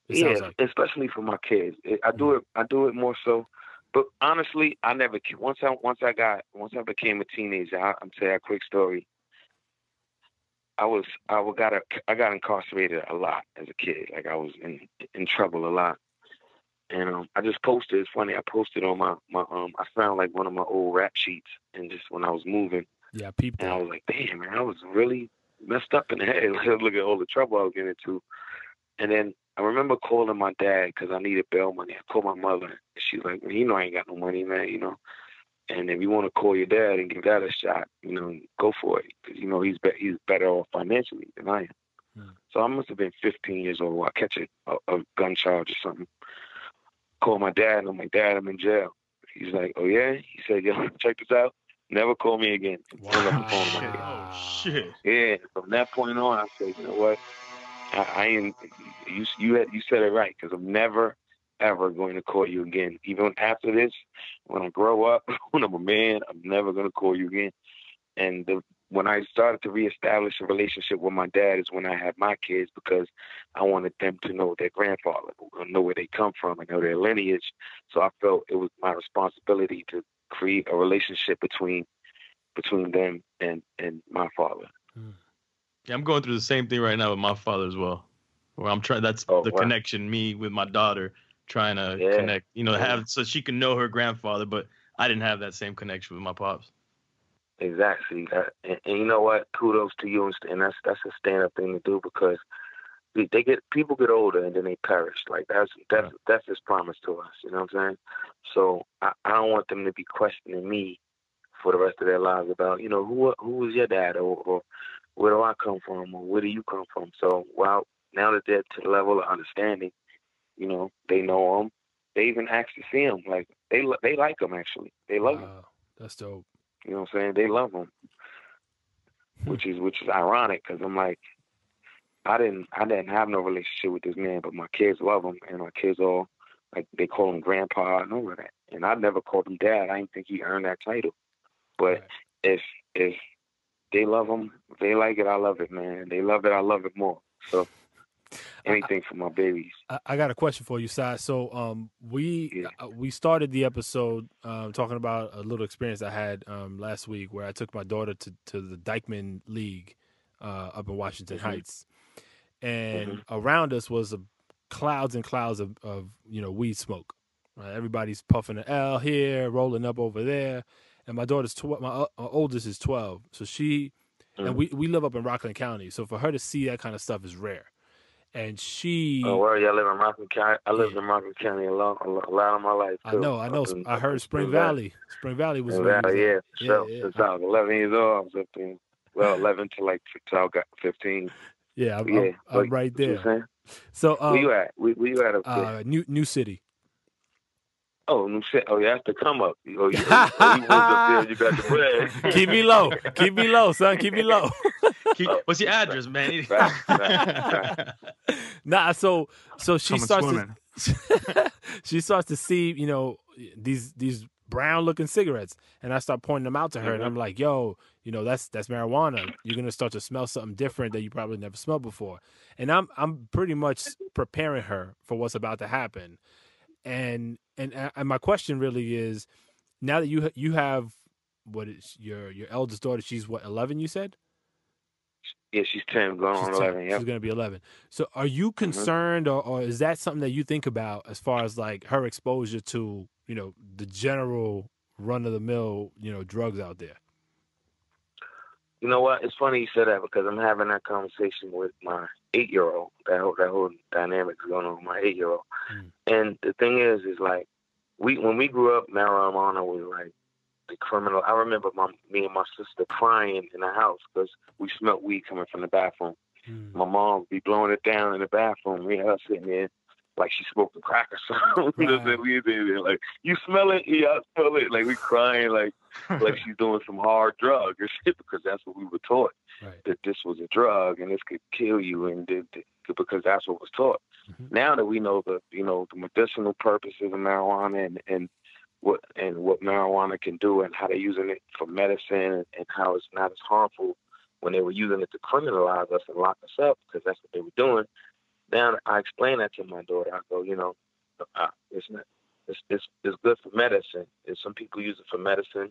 It yeah, like. especially for my kids. I do mm-hmm. it. I do it more so. But honestly, I never. Once I once I got once I became a teenager, I, I'm tell you a quick story. I was I was- got a, I got incarcerated a lot as a kid. Like I was in in trouble a lot. And um, I just posted. It's funny. I posted on my my um. I found like one of my old rap sheets, and just when I was moving, Yeah, people. and I was like, damn, man, I was really messed up in the head. Look at all the trouble I was getting into. And then I remember calling my dad because I needed bail money. I called my mother. And she's like, man, you know I ain't got no money, man, you know. And if you want to call your dad and give that a shot, you know, go for it. Because, you know, he's, be- he's better off financially than I am. Hmm. So I must have been 15 years old. I catch a, a, a gun charge or something. Call my dad, and I'm like, Dad, I'm in jail. He's like, Oh, yeah? He said, Yo, check this out. Never call me again. Hung up the phone in Wow. Oh shit. Yeah, from that point on, I said, you know what? I, I ain't. You you had, you said it right because I'm never ever going to call you again. Even after this, when I grow up, when I'm a man, I'm never going to call you again. And the, when I started to reestablish a relationship with my dad is when I had my kids because I wanted them to know their grandfather, know where they come from, and know their lineage. So I felt it was my responsibility to create a relationship between between them and and my father. Hmm. Yeah, I'm going through the same thing right now with my father as well. Where I'm trying. That's Oh, the wow. connection. Me with my daughter, trying to Yeah. connect. You know, Yeah. have so she can know her grandfather, but I didn't have that same connection with my pops. Exactly. And, and you know what? Kudos to you, and, that's that's a stand up thing to do because they, get people get older and then they perish. Like that's that's Right. that's his promise to us. You know what I'm saying? So I, I don't want them to be questioning me for the rest of their lives about you know who who was your dad or, or where do I come from or where do you come from. So while now that they're to the level of understanding, you know they know him. They even to see him. Like they they like him actually. They love him. That's dope. You know what I'm saying? They love him, Hmm. which is which is ironic because I'm like, I didn't I didn't have no relationship with this man, but my kids love him, and my kids all like they call him grandpa and all of that, and I never called him dad. I didn't think he earned that title, but Right. if if they love them. if they like it, I love it, man. They love it, I love it more. So anything for my babies. I, I got a question for you, Sai. So, um, we Yeah. uh, we started the episode um, talking about a little experience I had um, last week where I took my daughter to, to the Dyckman League uh, up in Washington Mhm. Heights, and around us was a clouds and clouds of, of you know weed smoke. Right? Everybody's puffing an L here, rolling up over there, and my daughter's tw- my, uh, my oldest is twelve, so she and Mhm. we we live up in Rockland County, so for her to see that kind of stuff is rare. And she, Oh, well, y'all live in Rockland County. I lived Yeah. in Rockland County a lot, a lot, of my life. I know, I know. I heard Spring Valley. Spring Valley was Spring Valley, yeah, Yeah, sure. yeah. Since I was 11 years old, I was up in, well, 11 to like till I got 15. Yeah, I'm, Yeah, I'm, I'm right there. what I'm saying? So, Where you um, at? Where, where you at up there? uh, New New City. Oh, new shit. Oh, yeah, that's the come up. Oh, you, oh, you up there. You got the bread. Keep me low. Keep me low, son. Keep me low. Keep, what's your address, man? Right, right, nah, so so she Coming starts swimming. to she starts to see, you know, these these brown looking cigarettes, and I start pointing them out to her, and Mhm. I'm like, "Yo, you know, that's that's marijuana. You're gonna start to smell something different that you probably never smelled before." And I'm I'm pretty much preparing her for what's about to happen, and and and my question really is, now that you you have what is your your eldest daughter? She's what eleven? You said. Yeah, she's ten, going She's on 10. eleven. Yep. She's gonna be eleven. So, are you mm-hmm. concerned, or, or is that something that you think about as far as like her exposure to you know the general run of the mill you know drugs out there? You know what? It's funny you said that because I'm having that conversation with my eight year old. That whole that whole dynamic is going on with my eight year old. Mm. And the thing is, is like we when we grew up, marijuana was like the criminal. I remember my me and my sister crying in the house because we smelled weed coming from the bathroom. Mm. My mom would be blowing it down in the bathroom. We had her sitting there like she smoked a crack or something. You know what I'm we was like, you smell it? Yeah, I smell it. Like we crying like like she's doing some hard drug or shit because that's what we were taught Right. that this was a drug and this could kill you and did, because that's what was taught. Mhm. Now that we know the you know the medicinal purposes of marijuana and and what and what marijuana can do and how they're using it for medicine and how it's not as harmful when they were using it to criminalize us and lock us up because that's what they were doing. Now I explain that to my daughter. I go, you know, uh, it's not it's, it's it's good for medicine. And some people use it for medicine.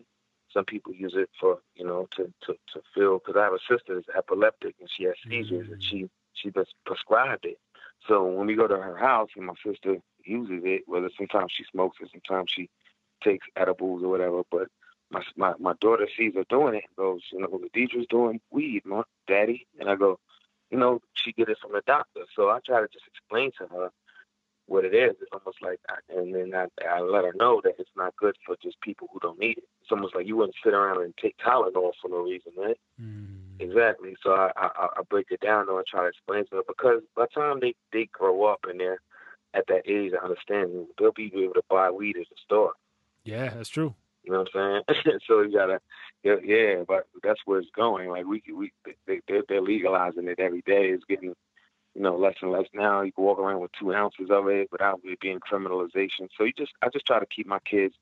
Some people use it for you know to to to feel. Because I have a sister that's epileptic and she has seizures and she she been prescribed it. So when we go to her house and my sister uses it, whether sometimes she smokes it, sometimes she takes edibles or whatever, but my my my daughter sees her doing it and goes, you know, Deidre's doing weed, ma, daddy, and I go, you know, she get it from the doctor. So I try to just explain to her what it is. It's almost like, I, and then I, I let her know that it's not good for just people who don't need it. It's almost like you wouldn't sit around and take Tylenol for no reason, right? Mm. Exactly. So I, I I break it down and try to explain to her because by the time they they grow up and they're at that age of understand they'll be able to buy weed at the store. Yeah, that's true. You know what I'm saying? so you gotta, yeah, but that's where it's going. Like we, we, they, they're, they're legalizing it every day. It's getting, you know, less and less now. You can walk around with two ounces of it without it being criminalization. So you just, I just try to keep my kids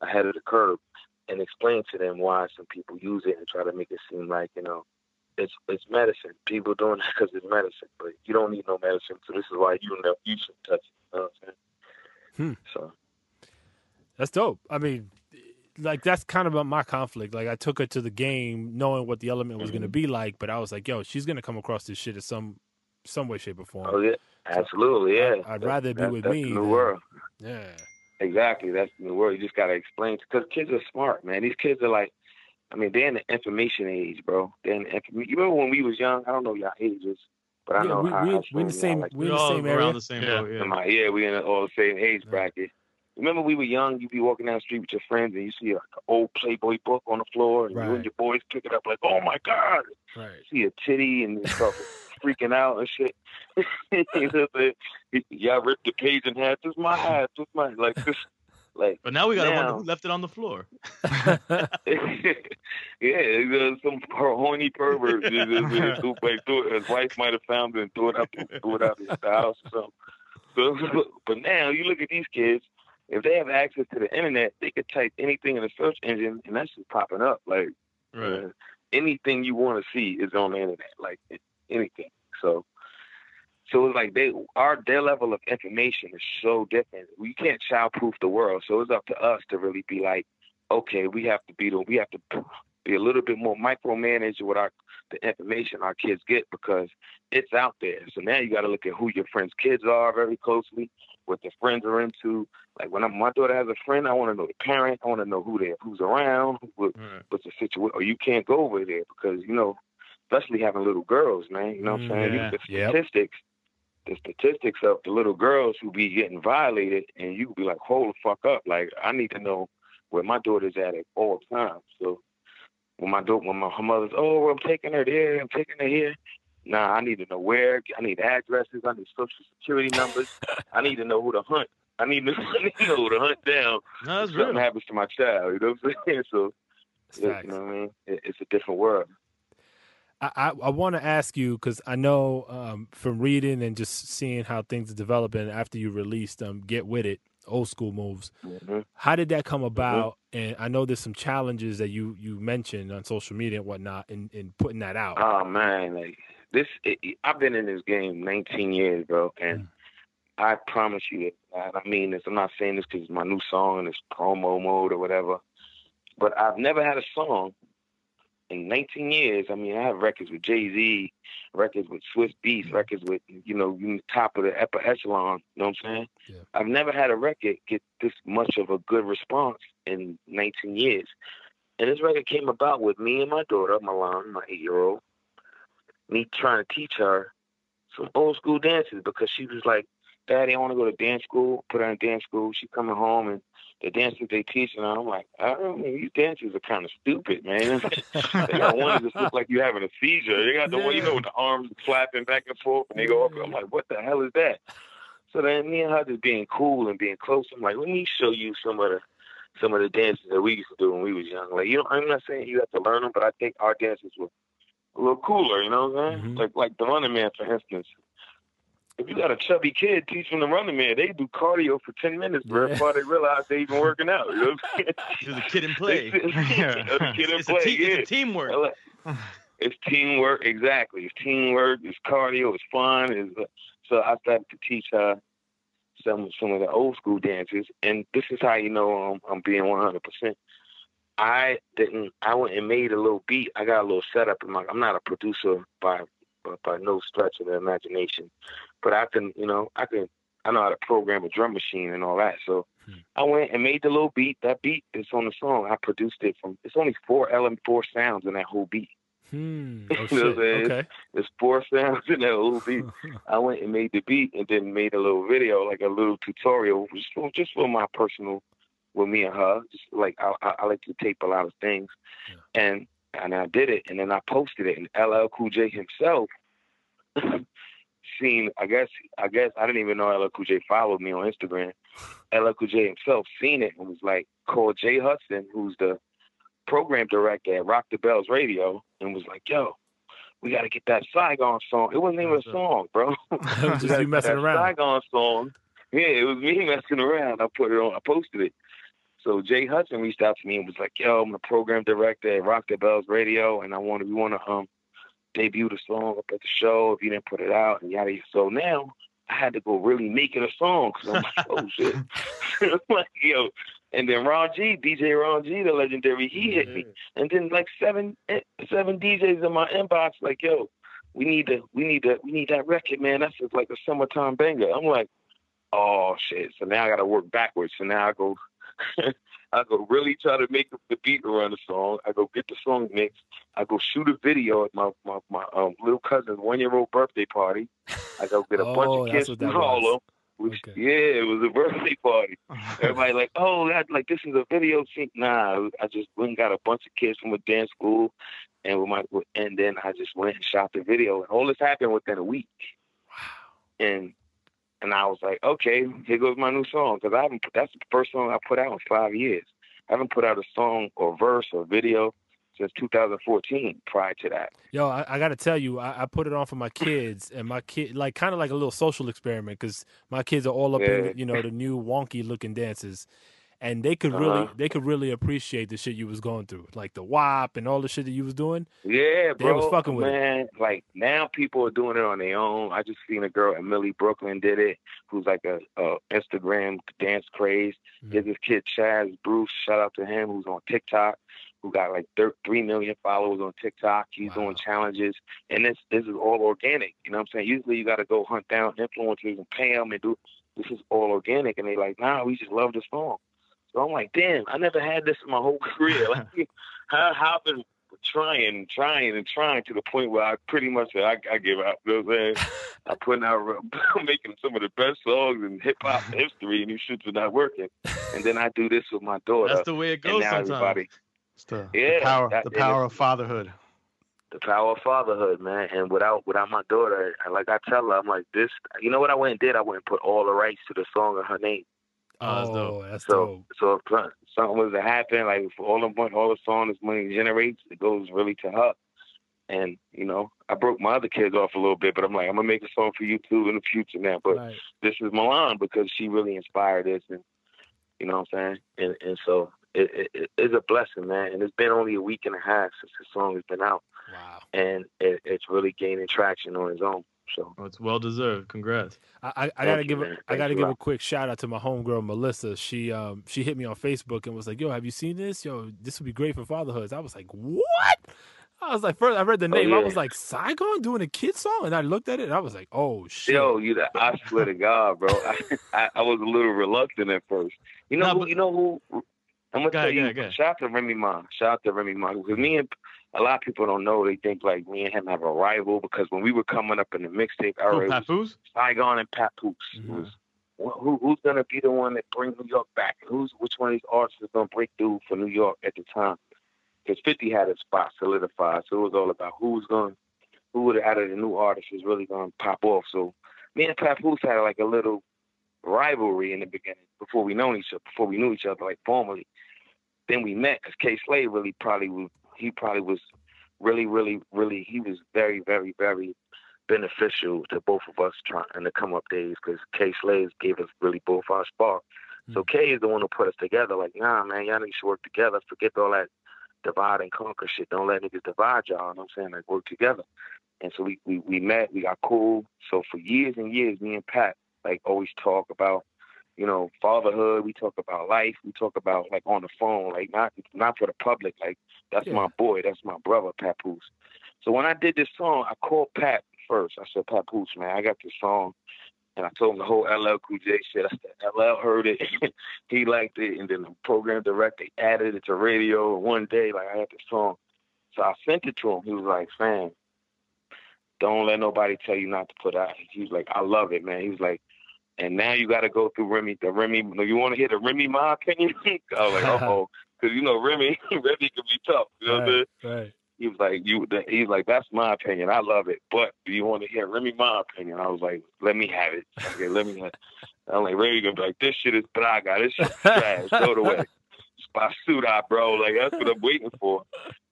ahead of the curve and explain to them why some people use it and try to make it seem like, you know, it's it's medicine. People doing it because it's medicine, but you don't need no medicine. So this is why you know you should touch it. You know what I'm saying? Hmm. So. That's dope. I mean, like that's kind of my conflict. Like I took her to the game knowing what the element was going to Mm-hmm. be like, but I was like, yo, she's going to come across this shit in some some way, shape, or form. Oh yeah, absolutely, yeah. I'd rather be That's- with that's me The new than- world. Yeah. Exactly, that's the new world. You just gotta explain because kids are smart, man. These kids are like, I mean, they're in the information age, bro. They're in the inf- You remember when we was young? I don't know y'all ages, but I Yeah, know we- I, we- I we in the same- like, we in We're the all same around the same Yeah. boat. Yeah. Yeah, we in all the same age Yeah. bracket. Remember we were young, you'd be walking down the street with your friends and you see like an old Playboy book on the floor and you and your boys pick it up like, oh my God, Right. see a titty and stuff freaking out and shit. you know what I'm saying? Y'all ripped the page in half. This is my ass. This is my like this like But now we gotta wonder Now- who left it on the floor. yeah, uh, some horny pervert like, threw it. His wife might have found it and threw it out, threw it out the house or something. So, but now you look at these kids. If they have access to the internet, they could type anything in the search engine, and that's just popping up. Like Right. uh, anything you want to see is on the internet, like anything. So, so it's like they our their level of information is so different. We can't childproof the world, so it's up to us to really be like, okay, we have to be the we have to be a little bit more micromanage with our the information our kids get because it's out there. So now you got to look at who your friends' kids are very closely, what their friends are into. Like when I'm, my daughter has a friend, I want to know the parent. I want to know who they who's around, what, Right. what's the situation. Or you can't go over there because you know, especially having little girls, man. You know what I'm saying? Mm, yeah. You, the Yep. statistics, the statistics of the little girls who be getting violated, and you be like, hold the fuck up. Like I need to know where my daughter's at at all times. So when my daughter, when my her mother's, oh, I'm taking her there, I'm taking her here. Nah, I need to know where. I need addresses. I need social security numbers. I need to know who to hunt. I need to, I need to know who to hunt down. No, that's if something real. happens to my child. You know what I'm saying? So yeah, you know what I mean? It, it's a different world. I, I, I want to ask you because I know um, from reading and just seeing how things are developing after you released um, Get With It, old school moves. hmm How did that come about? And I know there's some challenges that you you mentioned on social media and whatnot in, in putting that out. Oh man, like this. It, I've been in this game 19 years, bro, and Mm. I promise you, and I mean this. I'm not saying this because it's my new song and it's promo mode or whatever. but I've never had a song in 19 years. I mean, I have records with Jay Z, records with Swizz Beatz, records with you know top of the upper echelon. You know what I'm saying? Yeah. I've never had a record get this much of a good response in 19 years. And this record came about with me and my daughter, Milan, my eight-year-old, me trying to teach her some old school dances because she was like, Daddy, I want to go to dance school, put her in dance school. She's coming home and the dances they teach, her, I'm like, I don't mean, these dances are kind of stupid, man. they got one that just look like you're having a seizure. They got the one, you know, with the arms flapping back and forth and they go up. I'm like, what the hell is that? So then me and her just being cool and being close, I'm like, let me show you some of the some of the dances that we used to do when we was young. Like, you know, I'm not saying you have to learn them, but I think our dances were a little cooler, you know what I'm saying? Mhm. Like like the running man, for instance. If you got a chubby kid teaching the running man, they do cardio for ten minutes bro, Yeah. before they realize they even working out. You know what I'm saying? To the kid in play. They- the kid and it's, play, a te- yeah. it's a teamwork. It's teamwork, exactly. It's teamwork. It's cardio. It's fun. It's, uh, so I started to teach her some some of the old school dances, and this is how you know I'm, I'm being 100. percent I didn't. I went and made a little beat. I got a little setup in my. I'm not a producer by by, by no stretch of the imagination, but I can. You know, I can. I know how to program a drum machine and all that. So Hmm. I went and made the little beat. That beat is on the song. I produced it from. It's only four element, four sounds in that whole beat. Hmm. Oh You know shit. what I'm? Okay. There's four sounds in that whole beat. I went and made the beat and then made a little video, like a little tutorial, just for, just for my personal, with me and her. Just like I, I, I like to tape a lot of things, and and I did it, and then I posted it, and LL Cool J himself seen. I guess I guess I didn't even know LL Cool J followed me on Instagram. LL Cool J himself seen it and was like, called Jay Hudson, who's the program director at Rock the Bells Radio, and was like, yo. We got to get that Saigon song. It wasn't even a song, bro. Just you messing around. Saigon song. Yeah, it was me messing around. I put it on. I posted it. So Jay Hudson reached out to me and was like, "Yo, I'm the program director at Rock the Bells Radio, and I want to we want to um debut the song up at the show if you didn't put it out and yada." yada." So now I had to go really make it a song because I'm like, "Oh shit!" I'm like, yo. And then Ron G, DJ Ron G, the legendary, he hit me. And then like seven eh, seven DJs in my inbox, like, yo, we need to we need to we need that record, man. That's just like a summertime banger. I'm like, oh shit. So now I gotta work backwards. So now I go I go really try to make the beat around the song. I go get the song mixed. I go shoot a video at my my, my um, little cousin's one year old birthday party. I go get a Oh, bunch of kids what from was. Harlem. Which, Okay. Yeah, it was a birthday party. Everybody like, oh, that, like this is a video scene. Nah, I just went and got a bunch of kids from a dance school, and with my and then I just went and shot the video. And all this happened within a week. Wow. And and I was like, okay, here goes my new song because I haven't. That's the first song I put out in five years. I haven't put out a song or verse or video since 2014. Prior to that, Yo, I, I got to tell you, I, I put it on for my kids, and my kid, like, kind of like a little social experiment, because my kids are all up Yeah. in, you know, the new wonky looking dances, and they could really, Uh-huh. they could really appreciate the shit you was going through, like the wop and all the shit that you was doing. Yeah, They bro. was fucking with it. man. Like now, people are doing it on their own. I just seen a girl, Emily Brooklyn, did it. Who's like a, a Instagram dance craze. Mhm. There's this kid Chaz Bruce. Shout out to him, who's on TikTok, who got like three million followers on TikTok. He's Wow. doing challenges, and this this is all organic. You know what I'm saying? Usually, you got to go hunt down influencers and pay them and do. This is all organic, and they like, nah, we just love the song. So I'm like, damn, I never had this in my whole career. Like, how how I've been trying, trying, and trying to the point where I pretty much I, I give up. You know what I'm saying? I'm putting out, I'm making some of the best songs in hip hop history, and these shits are not working. And then I do this with my daughter, That's the way it and goes now sometimes. everybody, It's the, Yeah, the power, that- the power of fatherhood. the power of fatherhood, man. And without without my daughter, and like I tell her, I'm like this. You know what I went and did? I went and put all the rights to the song in her name. Oh, that's dope. That's So dope. so if some- something was to happen, like for all the money, all the song this money generates, it goes really to her. And you know, I broke my other kids off a little bit, but I'm like, I'm gonna make a song for you too in the future now. But Right. this is Milan because she really inspired this, and you know what I'm saying. And and so it, it, it is a blessing, man. And it's been only a week and a half since the song has been out, Wow. and it, it's really gaining traction on its own. So Oh, it's well deserved. Congrats. I, I, I gotta you, give a. I gotta give a quick shout out to my homegirl Melissa. She um she hit me on Facebook and was like, "Yo, have you seen this? Yo, this would be great for fatherhoods." I was like, "What?" I was like, first I read the Oh, name, I was like, "Saigon doing a kid song," and I looked at it and I was like, "Oh shit!" Yo, you, I swear to God, bro, I, I, I was a little reluctant at first. You know, Nah, who, but- you know who? I'm gonna Go tell ahead, go you. ahead, go ahead. Shout out to Remy Ma. Shout out to Remy Ma. Because me and a lot of people don't know. They think like me and him have a rival because when we were coming up in the mixtape era, Who, Papoose? Saigon and Papoose. Mhm. was who, who's gonna be the one that brings New York back? Who's which one of these artists is gonna break through for New York at the time? Because 50 had his spot solidified, so it was all about who's gonna who would out of the new artists was really gonna pop off. So me and Papoose had like a little rivalry in the beginning before we known each other, before we knew each other like formally. Then we met because Kay Slay really probably was he probably was really really really he was very very very beneficial to both of us trying to come up days because Kay Slay gave us really both our spark. So mm. K is the one who put us together. Like, nah, man, y'all niggas should work together. Forget all that divide and conquer shit. Don't let niggas divide y'all. You know what I'm saying? Like, work together. And so we, we, we met, we got cool. So for years and years, me and Pat, like, always talk about, you know, fatherhood. We talk about life. We talk about, like, on the phone, like, not not for the public. Like, that's Yeah. my boy. That's my brother, Papoose. So when I did this song, I called Pat first. I said, Papoose, man, I got this song. And I told him the whole LL Cool J shit. I said, LL heard it. he liked it. And then the program director added it to radio. And one day, like, I had this song. So I sent it to him. He was like, fam, don't let nobody tell you not to put out. He was like, I love it, man. He was like, and now you got to go through Remy. The Remy, you want to hear the Remy, my opinion? I was like, uh oh. Because, you know, Remy, Remy can be tough. You know what I'm saying? right, right. He was like, "You." He's like, "That's my opinion. I love it, but do you want to hear Remy my opinion?" I was like, "Let me have it. Okay, let me." Have I'm like, Remy gonna be like, "This shit is braga. This shit is trash. Throw it away." Spasuda, bro. Like that's what I'm waiting for.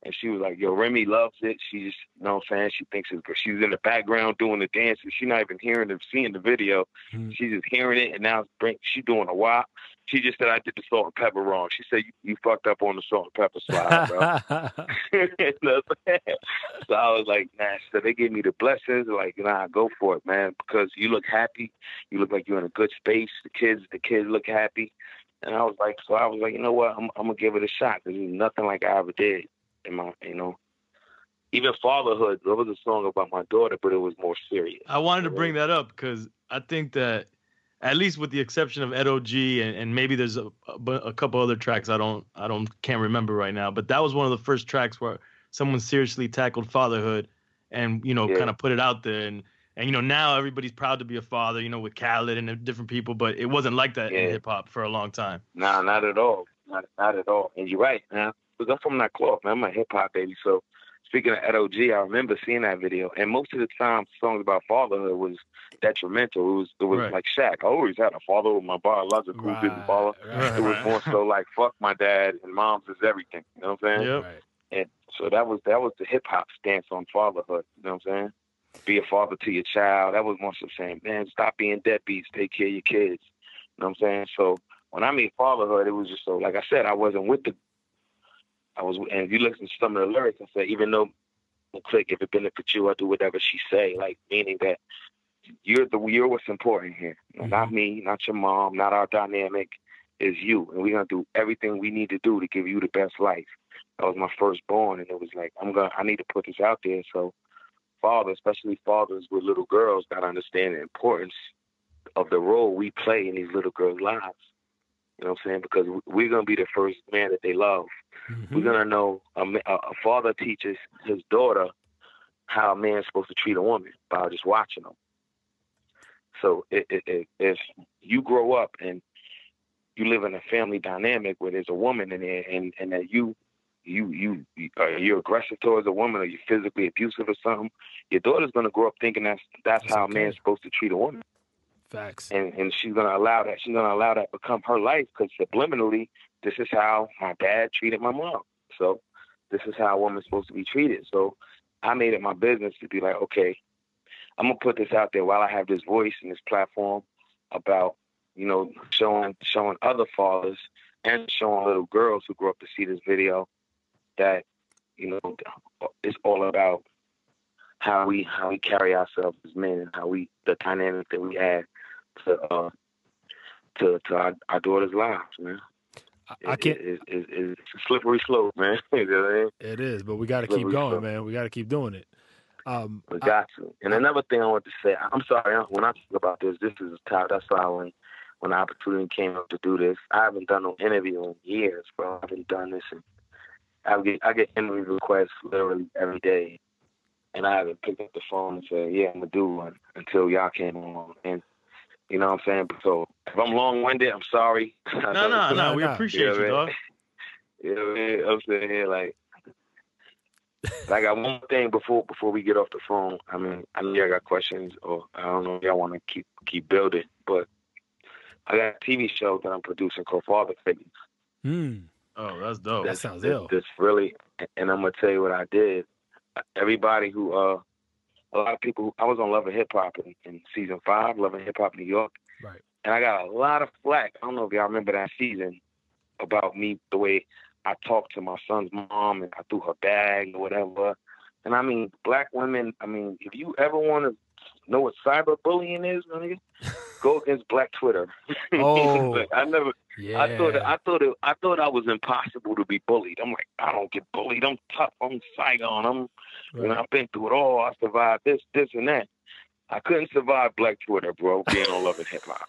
And she was like, "Yo, Remy loves it. She's just, you know, what I'm saying she thinks it's good. She's in the background doing the dances. She's not even hearing the seeing the video. Mhm. She's just hearing it, and now she's doing a wop. She just said I did the salt and pepper wrong. She said you, you fucked up on the salt and pepper slide, bro. You know what I'm so I was like, nah. So they gave me the blessings. Like, nah, go for it, man. Because you look happy. You look like you're in a good space. The kids, the kids look happy. And I was like, so I was like, you know what? I'm, I'm gonna give it a shot. Cause there's nothing like I ever did in my, you know. Even fatherhood. There was a song about my daughter, but it was more serious. I wanted to bring that up because I think that, at least with the exception of Ed OG and, and maybe there's a, a, a couple other tracks I don't I don't can't remember right now, but that was one of the first tracks where someone seriously tackled fatherhood and you know Yeah. kind of put it out there and and you know now everybody's proud to be a father, you know with Khaled and different people, but it wasn't like that in hip hop for a long time. Nah, not at all. Not, not at all. And you're right, man. Because I'm from that cloth, man. I'm a hip hop baby. So speaking of Ed OG, I remember seeing that video. And most of the time, songs about fatherhood was detrimental. It was it was Right. like Shaq. I always had a father with my biological Right, didn't father. right, It was more so like fuck my dad and mom's is everything. You know what I'm saying? Yep. right. And so that was that was the hip hop stance on fatherhood. You know what I'm saying? Be a father to your child. That was more so saying, man, stop being deadbeats. Take care of your kids. You know what I'm saying? So when I made fatherhood, it was just so like I said, I wasn't with the. I was, and if you listen to some of the lyrics, I said, even though click, if it benefits you, I do whatever she say. Like meaning that you're the you're what's important here. Not mm-hmm. me, not your mom, not our dynamic. Is you, and we're gonna do everything we need to do to give you the best life that was my firstborn, and it was like I'm gonna I need to put this out there so fathers, especially fathers with little girls, gotta understand the importance of the role we play in these little girls' lives. You know what I'm saying? Because we're gonna be the first man that they love. Mm-hmm. We're gonna know a, a, a father teaches his daughter how a man's supposed to treat a woman by just watching them. So it, it, it, if you grow up and you live in a family dynamic where there's a woman in there, and and that you you you you- uh, you're aggressive towards a woman, or you're physically abusive or something, your daughter's gonna grow up thinking that's that's, That's how okay. a man's supposed to treat a woman. Facts. and and she's gonna allow that she's gonna allow that become her life because subliminally this is how my dad treated my mom. So this is how a woman's supposed to be treated. So i made it my business to be like okay i'm gonna put this out there while i have this voice and this platform about you know showing showing other fathers and showing little girls who grow up to see this video that you know it's all about how we how we carry ourselves as men and how we the dynamic that we add to uh to to our, our daughters' lives, man. I, I can't. It, it, it, it's a slippery slope, man. you know what I mean? It is, but we got to keep going, slope. man. We got to keep doing it. Um, We I- got to. And another thing I want to say, I'm sorry when I talk about this. This is a top. That's why when when the opportunity came up to do this, I haven't done no interview in years, bro. I haven't done this, and I get I get interview requests literally every day, and I haven't picked up the phone and said, yeah, I'm gonna do one until y'all came on. And you know what I'm saying? So if I'm long winded, I'm sorry. No, no, no. We appreciate Yeah, you, dog. You know what I mean? I'm sitting here like, I got one thing before before we get off the phone. I mean, I know y'all got questions, or I don't know if y'all want to keep keep building, but I got a TV show that I'm producing called Father Figures. mm, Oh, that's dope. That sounds that's, ill. That's really, and I'm gonna tell you what I did. Everybody who, uh, a lot of people. Who, I was on Love and Hip Hop in, in season five, Love and Hip Hop New York, right. and I got a lot of flack. I don't know if y'all remember that season about me, the way I talked to my son's mom and I threw her bag or whatever. And I mean, black women. I mean, if you ever want to know what cyberbullying is, my nigga, go against Black Twitter. Oh. I never. Yeah. I thought. I thought. It, I thought I was impossible to be bullied. I'm like, I don't get bullied. I'm tough. I'm Saigon. I'm. You know, I've been through it all. I survived this, this, and that. I couldn't survive Black Twitter, bro. Being on Love and Hip Hop.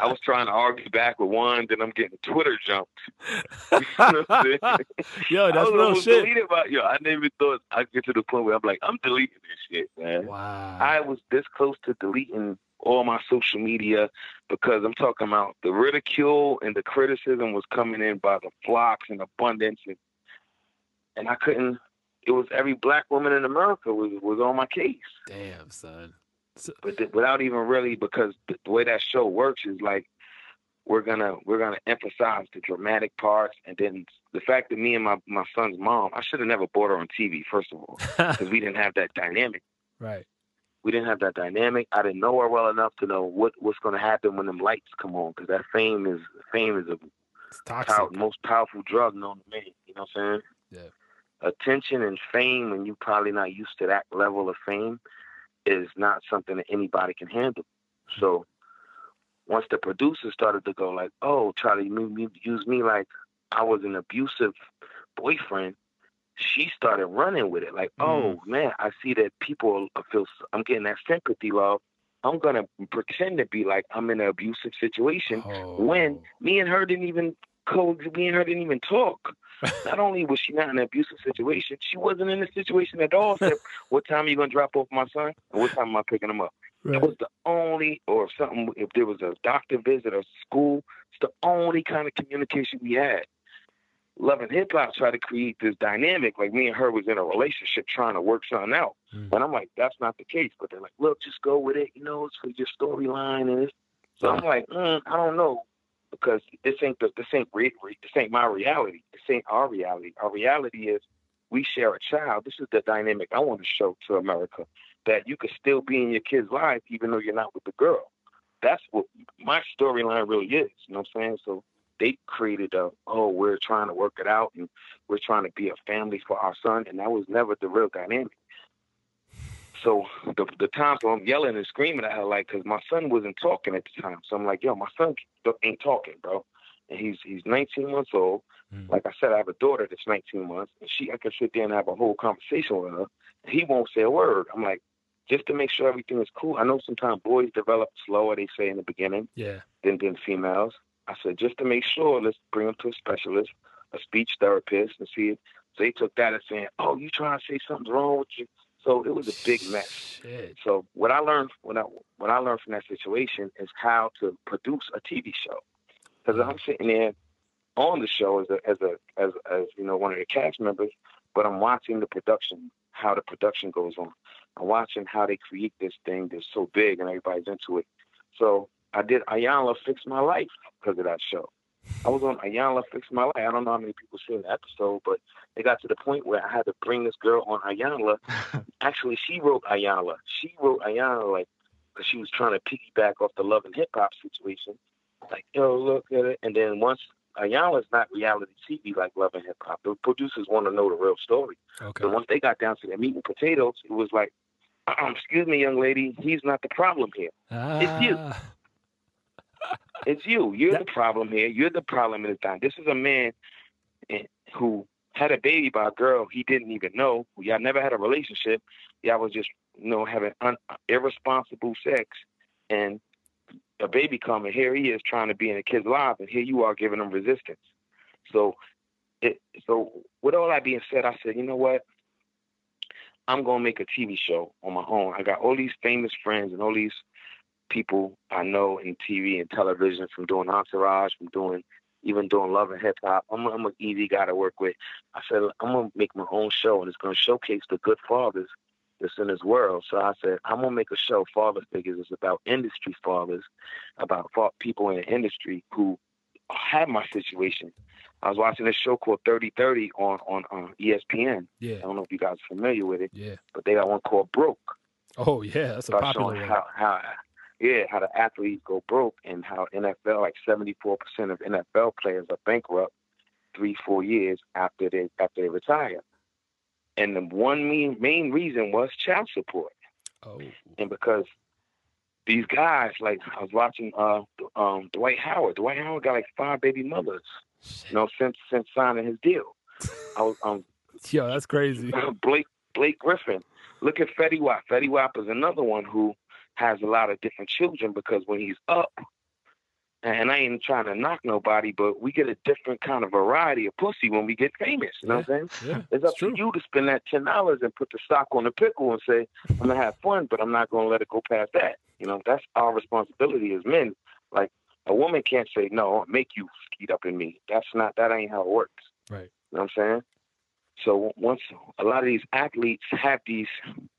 I was trying to argue back with one, then I'm getting Twitter jumped. You know what I'm saying? Yo, I that's was real shit. deleted by yo. I never thought I'd get to the point where I'm like, I'm deleting this shit, man. Wow. I was this close to deleting all my social media because I'm talking about the ridicule and the criticism was coming in by the flocks and abundance, and and I couldn't. It was every black woman in America was was on my case, Damn, son. So, but uh, th- without even really because the, the way that show works is like we're gonna we're gonna emphasize the dramatic parts, and then the fact that me and my my son's mom, I should have never brought her on TV first of all because we didn't have that dynamic. right. we didn't have that dynamic. I didn't know her well enough to know what what's going to happen when them lights come on because that fame is fame is a It's toxic. pow- most powerful drug known to man. You know what I'm saying? Yeah. Attention and fame, when you probably not used to that level of fame, is not something that anybody can handle. Hmm. So once the producers started to go like, "Oh, try to use me, like I was an abusive boyfriend," she started running with it. Like, "Oh hmm. man, I see that people feel. I'm getting that sympathy love. I'm gonna pretend to be like I'm in an abusive situation Oh. when me and her didn't even co me and her didn't even talk. Not only was she not in an abusive situation, she wasn't in a situation at all. Said, what time are you gonna drop off my son? And what time am I picking him up? That Right. was the only or something if there was a doctor visit or school, it's the only kind of communication we had. Love and hip hop tried to create this dynamic, like me and her was in a relationship trying to work something out. Mm. And I'm like, that's not the case. But they're like, look, just go with it. You know, it's for your storyline and it's so I'm like, mm, I don't know, because this ain't the, this ain't re- re- this ain't my reality. This ain't our reality. Our reality is we share a child. This is the dynamic I want to show to America that you could still be in your kid's life even though you're not with the girl. That's what my storyline really is. You know what I'm saying? So they created a oh we're trying to work it out and we're trying to be a family for our son, and that was never the real dynamic. So the the times where I'm yelling and screaming at her, like, because my son wasn't talking at the time. So I'm like, yo, my son ain't talking, bro. And he's he's 19 months old. Mm. Like I said, I have a daughter that's 19 months, and she I can sit there and have a whole conversation with her. And he won't say a word. I'm like, just to make sure everything is cool. I know sometimes boys develop slower, they say in the beginning, Yeah. than than females. I said, just to make sure, let's bring him to a specialist, a speech therapist, and see it. So they took that as saying, oh, you trying to say something's wrong with you. So it was a big mess. Shit. So what I learned when I what I learned from that situation is how to produce a TV show. Because mm-hmm. I'm sitting there on the show as a as a as as you know one of the cast members, but I'm watching the production, how the production goes on. I'm watching how they create this thing that's so big and everybody's into it. So I did Iyanla Fix My Life because of that show. I was on Iyanla Fix My Life. I don't know how many people saw the episode, but it got to the point where I had to bring this girl on Iyanla actually she wrote Iyanla. She wrote Iyanla like because she was trying to piggyback off the love and hip hop situation. Like, yo, look at it. And then once Iyanla's not reality TV like Love and Hip Hop. The producers want to know the real story. Okay. So once they got down to the meat and potatoes, it was like, excuse me, young lady, he's not the problem here. it's you. Ah. It's you. You're the problem here. You're the problem in the time. This is a man who had a baby by a girl he didn't even know. Y'all never had a relationship. Y'all was just, you know, having un- irresponsible sex, and a baby coming. here he is trying to be in a kid's life, and here you are giving him resistance. So, it, so with all that being said, I said, you know what? I'm gonna make a TV show on my own. I got all these famous friends and all these people I know in TV and television from doing Entourage, from doing even doing Love and Hip Hop. I'm, I'm an easy guy to work with. I said I'm gonna make my own show and it's gonna showcase the good fathers that's in this world. So I said I'm gonna make a show, Father Figures. It's about industry fathers, about people in the industry who had my situation. I was watching this show called 3030 on on ESPN. Yeah. I don't know if you guys are familiar with it, Yeah. but they got one called Broke Oh yeah, that's a popular one. how, how yeah how the athletes go broke and how NFL like seventy four percent of NFL players are bankrupt three four years after they after they retire, and the one main main reason was child support, Oh. and because these guys like I was watching uh um Dwight Howard Dwight Howard got like five baby mothers you know since since signing his deal. I was um Yo, that's crazy. Blake Blake Griffin. Look at Fetty Wap. Fetty Wap is another one who has a lot of different children because when he's up, and I ain't trying to knock nobody, but we get a different kind of variety of pussy when we get famous. You know what I'm saying? Yeah, It's it's up true. to you to spend that ten dollars and put the stock on the pickle and say, I'm gonna have fun, but I'm not gonna let it go past that. You know, that's our responsibility as men. Like a woman can't say, No, I'll make you skeet up in me. That's not that ain't how it works. Right. You know what I'm saying? So once a lot of these athletes have these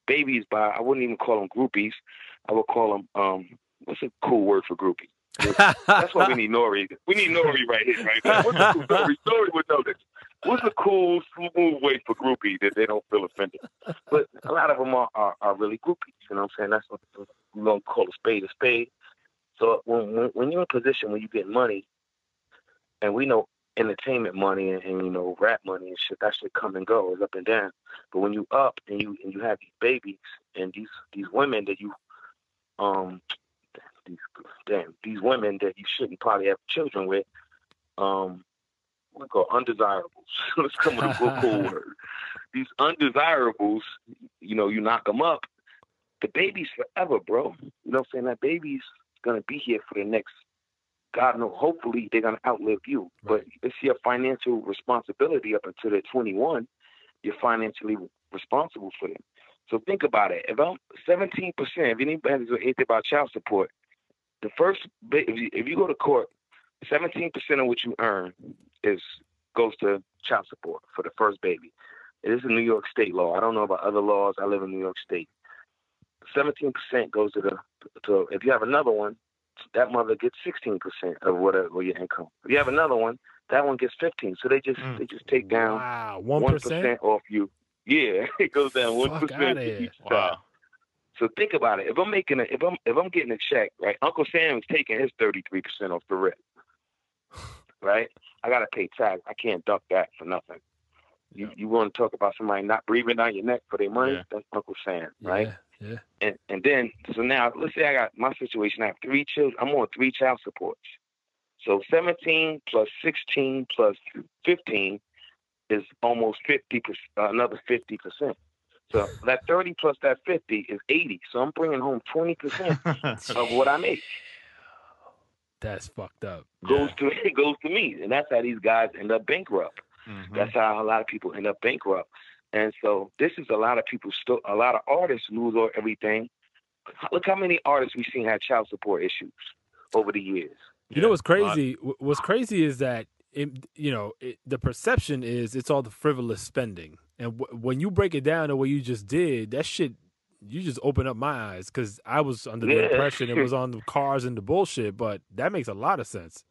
babies by I wouldn't even call them groupies. I would call them um what's a cool word for groupie? That's why we need Nori. We need Nori right here, right now. What's a cool Nori? Nori would know this. What's a cool, smooth way for groupie that they don't feel offended? But a lot of them are, are, are really groupies. You know what I'm saying? That's what we're going to call a spade a spade. So when, when when you're in a position where you get money, and we know entertainment money and, and you know rap money and shit, that shit come and go, it's up and down. But when you up and you and you have these babies and these these women that you um these damn these women that you shouldn't probably have children with, um, we call undesirables. Let's come with a cool word. These undesirables, you know, you knock them up. The baby's forever, bro. You know what I'm saying? That baby's gonna be here for the next. God knows. Hopefully, they're gonna outlive you. But it's your financial responsibility up until they're 21. You're financially responsible for them. So think about it. If I'm 17%, if anybody's anything about child support, the first ba- if you, if you go to court, 17% of what you earn is goes to child support for the first baby. It is a New York State law. I don't know about other laws. I live in New York State. 17% goes to the to if you have another one, that mother gets 16% of whatever your income. If you have another one, that one gets 15. So they just Mm. they just take down Wow, one one percent. percent off you. Yeah, it goes down one Fuck percent each time. Wow. So think about it. If I'm making a, if I'm if I'm getting a check, right? Uncle Sam's taking his 33 percent off the rip, right? I gotta pay tax. I can't duck that for nothing. You you want to talk about somebody not breathing down your neck for their money? Yeah. That's Uncle Sam, right? Yeah, yeah. And and then so now let's say I got my situation. I have three children. I'm on three child supports. So 17 plus 16 plus 15 is almost 50 percent. Uh, another 50 percent. So that 30 plus that 50 is 80. So I'm bringing home 20 percent of what I make. That's fucked up. Goes to it goes to me, and that's how these guys end up bankrupt. Mhm. That's how a lot of people end up bankrupt. And so this is a lot of people still a lot of artists lose all everything. Look how many artists we've seen have child support issues over the years. You know what's Yeah, a lot. crazy? What's crazy is that it, you know it, the perception is it's all the frivolous spending, and w- when you break it down the way you just did, that shit you just open up my eyes because I was under the Yeah. impression it was on the cars and the bullshit, but that makes a lot of sense.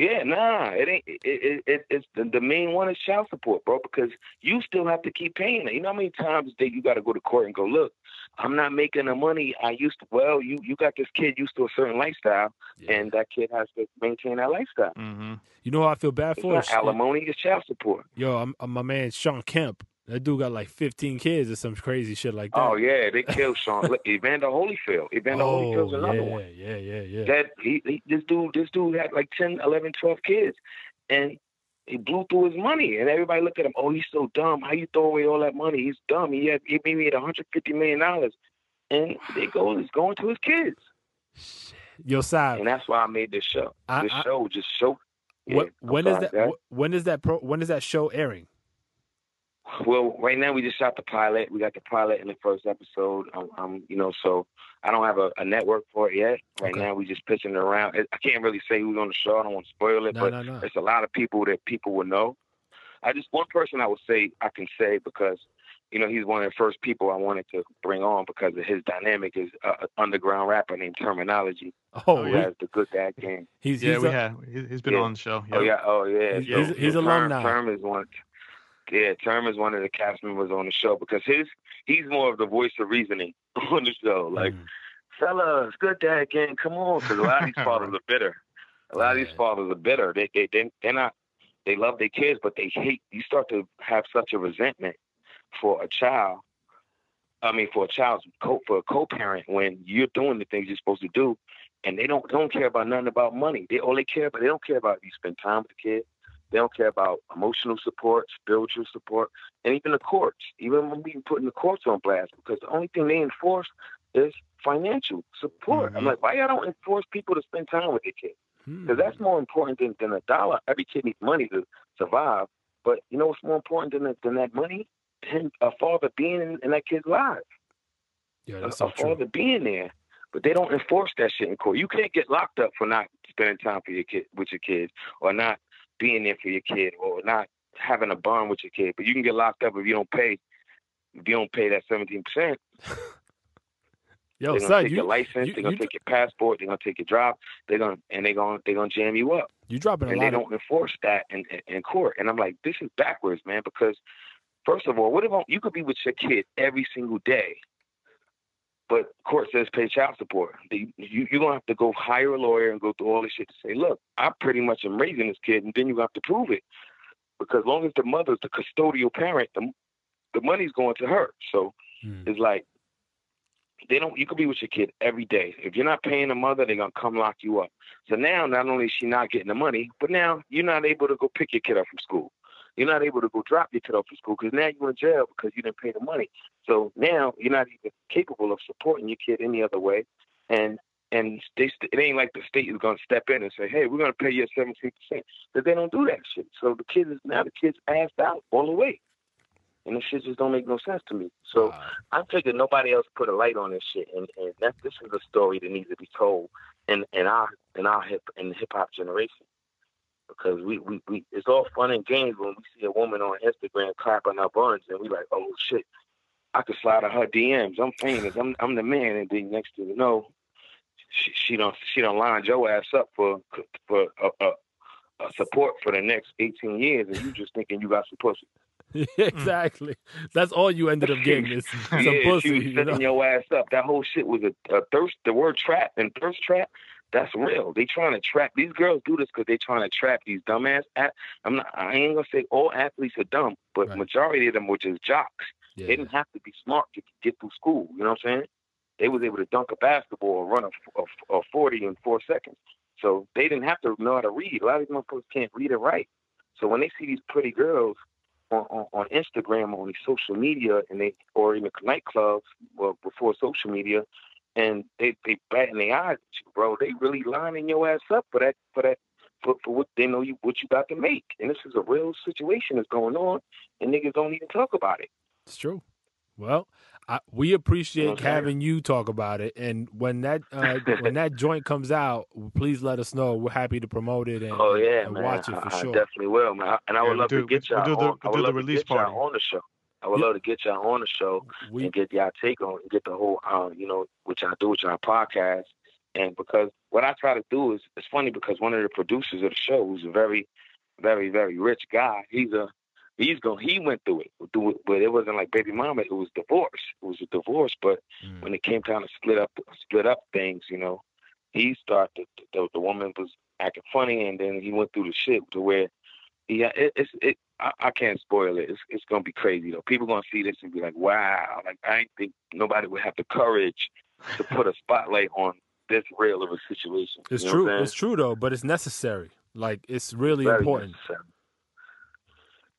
Yeah, nah, it ain't. It, it, it it's the, the main one is child support, bro. Because you still have to keep paying it. You know how many times that you got to go to court and go, look, I'm not making the money I used to. Well, you you got this kid used to a certain lifestyle, Yeah. and that kid has to maintain that lifestyle. Mm-hmm. you know I feel bad It's for? not alimony, it's child support. Yo, I'm, I'm my man Shawn Kemp. That dude got like 15 kids or some crazy shit like oh, that. Oh yeah, they killed Shawn. Look, Evander Holyfield. Evander Holyfield's Oh, another yeah, one. yeah, yeah, yeah. That he, he this dude this dude had like 10, 11, 12 kids, and he blew through his money. And everybody looked at him. Oh, he's so dumb. How you throw away all that money? He's dumb. He had he maybe had 150 million dollars, and they go it's going to his kids. Yo, Sav, And that's why I made this show. I- This I- show just show. Yeah, when is that? wh- When is that? Pro, when is that show airing? Well, right now we just shot the pilot. We got the pilot in the first episode. Um, um you know, so I don't have a, a network for it yet. Right Okay. now we just pitching it around. I can't really say who's on the show. I don't want to spoil it, No, but no, no. it's a lot of people that people will know. I just one person I would say I can say because you know he's one of the first people I wanted to bring on because of his dynamic is uh, an underground rapper named Terminology Oh, who he- has the Good Dad Game. he's Yeah, he's we a- had. he- He's been Yeah. on the show. Oh yeah, oh yeah. He's- So- he's- he's so Term- alumni. Term is one. Yeah, Term is one of the cast members on the show because his he's more of the voice of reasoning on the show. Like, Mm. fellas, good dad gang, come on, because a lot of these fathers are bitter. A lot of these fathers are bitter. They they they they're not. They love their kids, but they hate. You start to have such a resentment for a child. I mean, for a child's co for a co-parent when you're doing the things you're supposed to do, and they don't don't care about nothing about money. They all they care about they don't care about you spend time with the kid. They don't care about emotional support, spiritual support, and even the courts. Even when we putting the courts on blast, because the only thing they enforce is financial support. I'm Mhm. like, why y'all don't enforce people to spend time with their kids? Hmm. Because that's more important than, than a dollar. Every kid needs money to survive. But you know what's more important than that, than that money? Him, a father being in, in that kid's life, yeah, that's so a true. father being there. But they don't enforce that shit in court. You can't get locked up for not spending time for your kid with your kids, or not being there for your kid, or not having a bond with your kid. But you can get locked up if you don't pay. If you don't pay that seventeen percent, Yo, they're gonna son, take you, your license. you- they're gonna you- take your passport. They're gonna take your job. They're gonna and they're gonna they're gonna jam you up. you dropping a and they of don't enforce that in, in, in court. And I'm like, this is backwards, man. Because first of all, what if you could be with your kid every single day, but court says pay child support. You you're gonna have to go hire a lawyer and go through all this shit to say, look, I pretty much am raising this kid, and then you have to prove it. Because as long as the mother's the custodial parent, the the money's going to her. So Hmm. it's like they don't. You could be with your kid every day. If you're not paying the mother, they're gonna come lock you up. So now, not only is she not getting the money, but now you're not able to go pick your kid up from school. You're not able to go drop your kid off from school because now you're in jail because you didn't pay the money. So now you're not even capable of supporting your kid any other way. And and they, st- it ain't like the state is gonna step in and say, hey, we're gonna pay you 17 percent. But they don't do that shit. So the kid is now the kid's assed out all the way. And this shit just don't make no sense to me. So Wow. I figured nobody else put a light on this shit, and, and that this is a story that needs to be told in, in our in our hip in the hip hop generation. Because we, we, we it's all fun and games when we see a woman on Instagram clapping her buns and we like, oh shit, I could slide on her DMs. I'm famous. I'm I'm the man. And then next thing you know, she, she don't she don't line your ass up for for a, a, a support for the next 18 years, and you just thinking you got some pussy. exactly. That's all you ended up getting is some yeah, pussy. she was you setting know? your ass up. That whole shit was a, a thirst. The word trap and thirst trap. That's real. They trying to trap these girls. Do this because they trying to trap these dumbass. At, I'm not. I ain't gonna say all athletes are dumb, but Right. majority of them were just jocks. Yeah. They didn't have to be smart to get through school. You know what I'm saying? They was able to dunk a basketball or run a, a, a 40 in four seconds. So they didn't have to know how to read. A lot of these motherfuckers can't read or write. So when they see these pretty girls on, on, on Instagram or on social media and they or in the nightclubs well before social media and they they batting their eyes at you, bro, they really lining your ass up for that for that for, for what they know you what you got to make. And this is a real situation that's going on and niggas don't even talk about it. It's true. Well, I, we appreciate Okay. having you talk about it, and when that uh, when that joint comes out, please let us know. We're happy to promote it and, Oh yeah, and watch it for I sure. definitely will, man. And I would we'll love do- to get we'll y'all do the- on. I we'll would do the love to release get y'all party. on the show. I would Yeah. love to get y'all on the show We and get y'all take on and get the whole um, you know, what y'all do with y'all podcast And because what I try to do is, it's funny because one of the producers of the show, who's a very, very, very rich guy, he's a, he's going, he went through it, through it, but it wasn't like baby mama. It was divorce. It was a divorce. But Mm. when it came time to split up, split up things, you know, he started. The, the woman was acting funny, and then he went through the shit to where, yeah, it, it's it. I, I can't spoil it. It's it's gonna be crazy though. People gonna see this and be like, wow. Like I didn't think nobody would have the courage to put a spotlight on this real of a situation. It's You know true. It's true though, but it's necessary. Like it's really? Very important. necessary.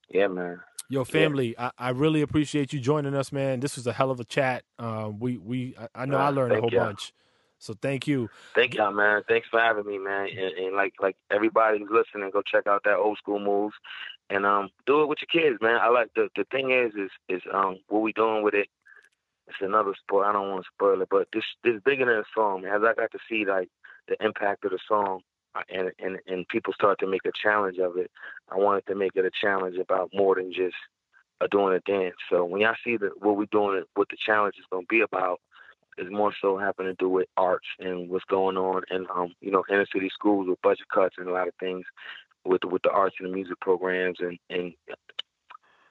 Yeah, man. Yo, family, I, I really appreciate you joining us, man. This was a hell of a chat. Um, we we I, I know I Uh, learned a whole ya. bunch. So thank you. Thank y'all, man. Thanks for having me, man. And, and like like everybody who's listening, go check out that old school moves, and um, do it with your kids, man. I like the the thing is is is um what we doing with it. It's another sport. I don't want to spoil it, but this this bigger than a song. As I got to see like the impact of the song, uh, and and and people start to make a challenge of it. I wanted to make it a challenge about more than just uh, doing a dance. So when y'all see that what we're doing, what the challenge is going to be about is more so having to do with arts and what's going on in um you know inner city schools with budget cuts and a lot of things with with the arts and the music programs and and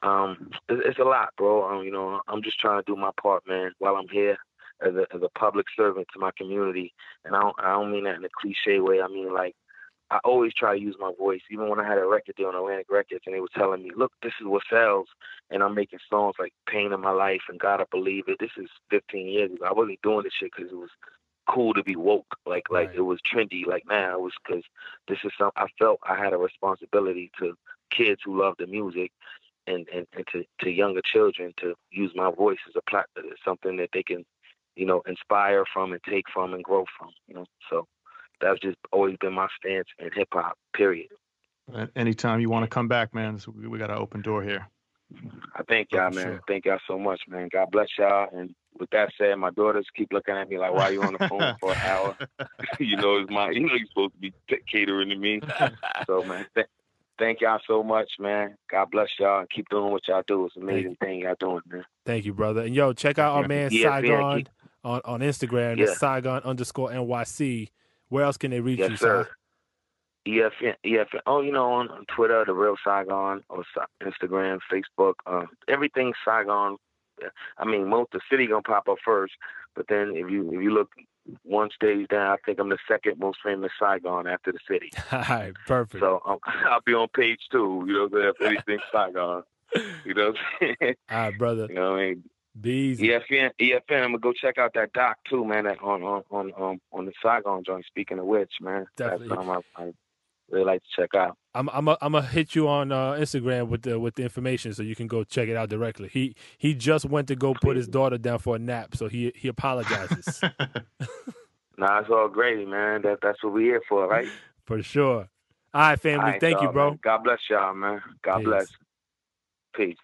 um it's, it's a lot, bro. Um, you know I'm just trying to do my part, man, while I'm here as a as a public servant to my community, and I don't I don't mean that in a cliche way. I mean like. I always try to use my voice, even when I had a record deal on Atlantic Records, and they were telling me, "Look, this is what sells," and I'm making songs like "Pain in My Life" and "Gotta Believe It." This is 15 years ago. I wasn't doing this shit because it was cool to be woke, like like Right. it was trendy. Like now, it was because this is something I felt I had a responsibility to kids who love the music, and and, and to to younger children to use my voice as a plat as something that they can, you know, inspire from and take from and grow from. You know, so that's just always been my stance in hip hop. Period. Anytime you want to come back, man, we we got an open door here. I thank y'all, for man. sure. Thank y'all so much, man. God bless y'all. And with that said, my daughters keep looking at me like, "Why are you on the phone for an hour?" you know, it's my, you know, you're supposed to be t- catering to me. So, man, th- thank y'all so much, man. God bless y'all and keep doing what y'all do. It's an amazing thing y'all doing, man. Thank you, brother. And yo, check out our man Yeah, yeah, Saigon keep- on, on Instagram. Yeah. It's Saigon underscore NYC. Where else can they reach you, Yes, sir. Sai? EFN, EFN. Oh, you know, on, on Twitter, the real Saigon, or Instagram, Facebook, uh, everything Saigon. I mean, most the city gonna pop up first, but then if you if you look one stage down, I think I'm the second most famous Saigon after the city. All right, perfect. So um, I'll be on page two. You know, what I'm saying? if anything Saigon. You know, what I'm saying? All right, brother. you know, what I mean, Be easy. EFN, EFN. I'm gonna go check out that doc too, man. That on on on on, on the Saigon joint. Speaking of which, man, Definitely. that's something I, I really like to check out. I'm I'm a, I'm gonna hit you on uh, Instagram with the with the information so you can go check it out directly. He he just went to go put his daughter down for a nap, so he he apologizes Nah, it's all gravy, man. That that's what we're here for, right? for sure. All right, family. All right, Thank you, y'all, bro. man. God bless y'all, man. God Peace. bless. Peace.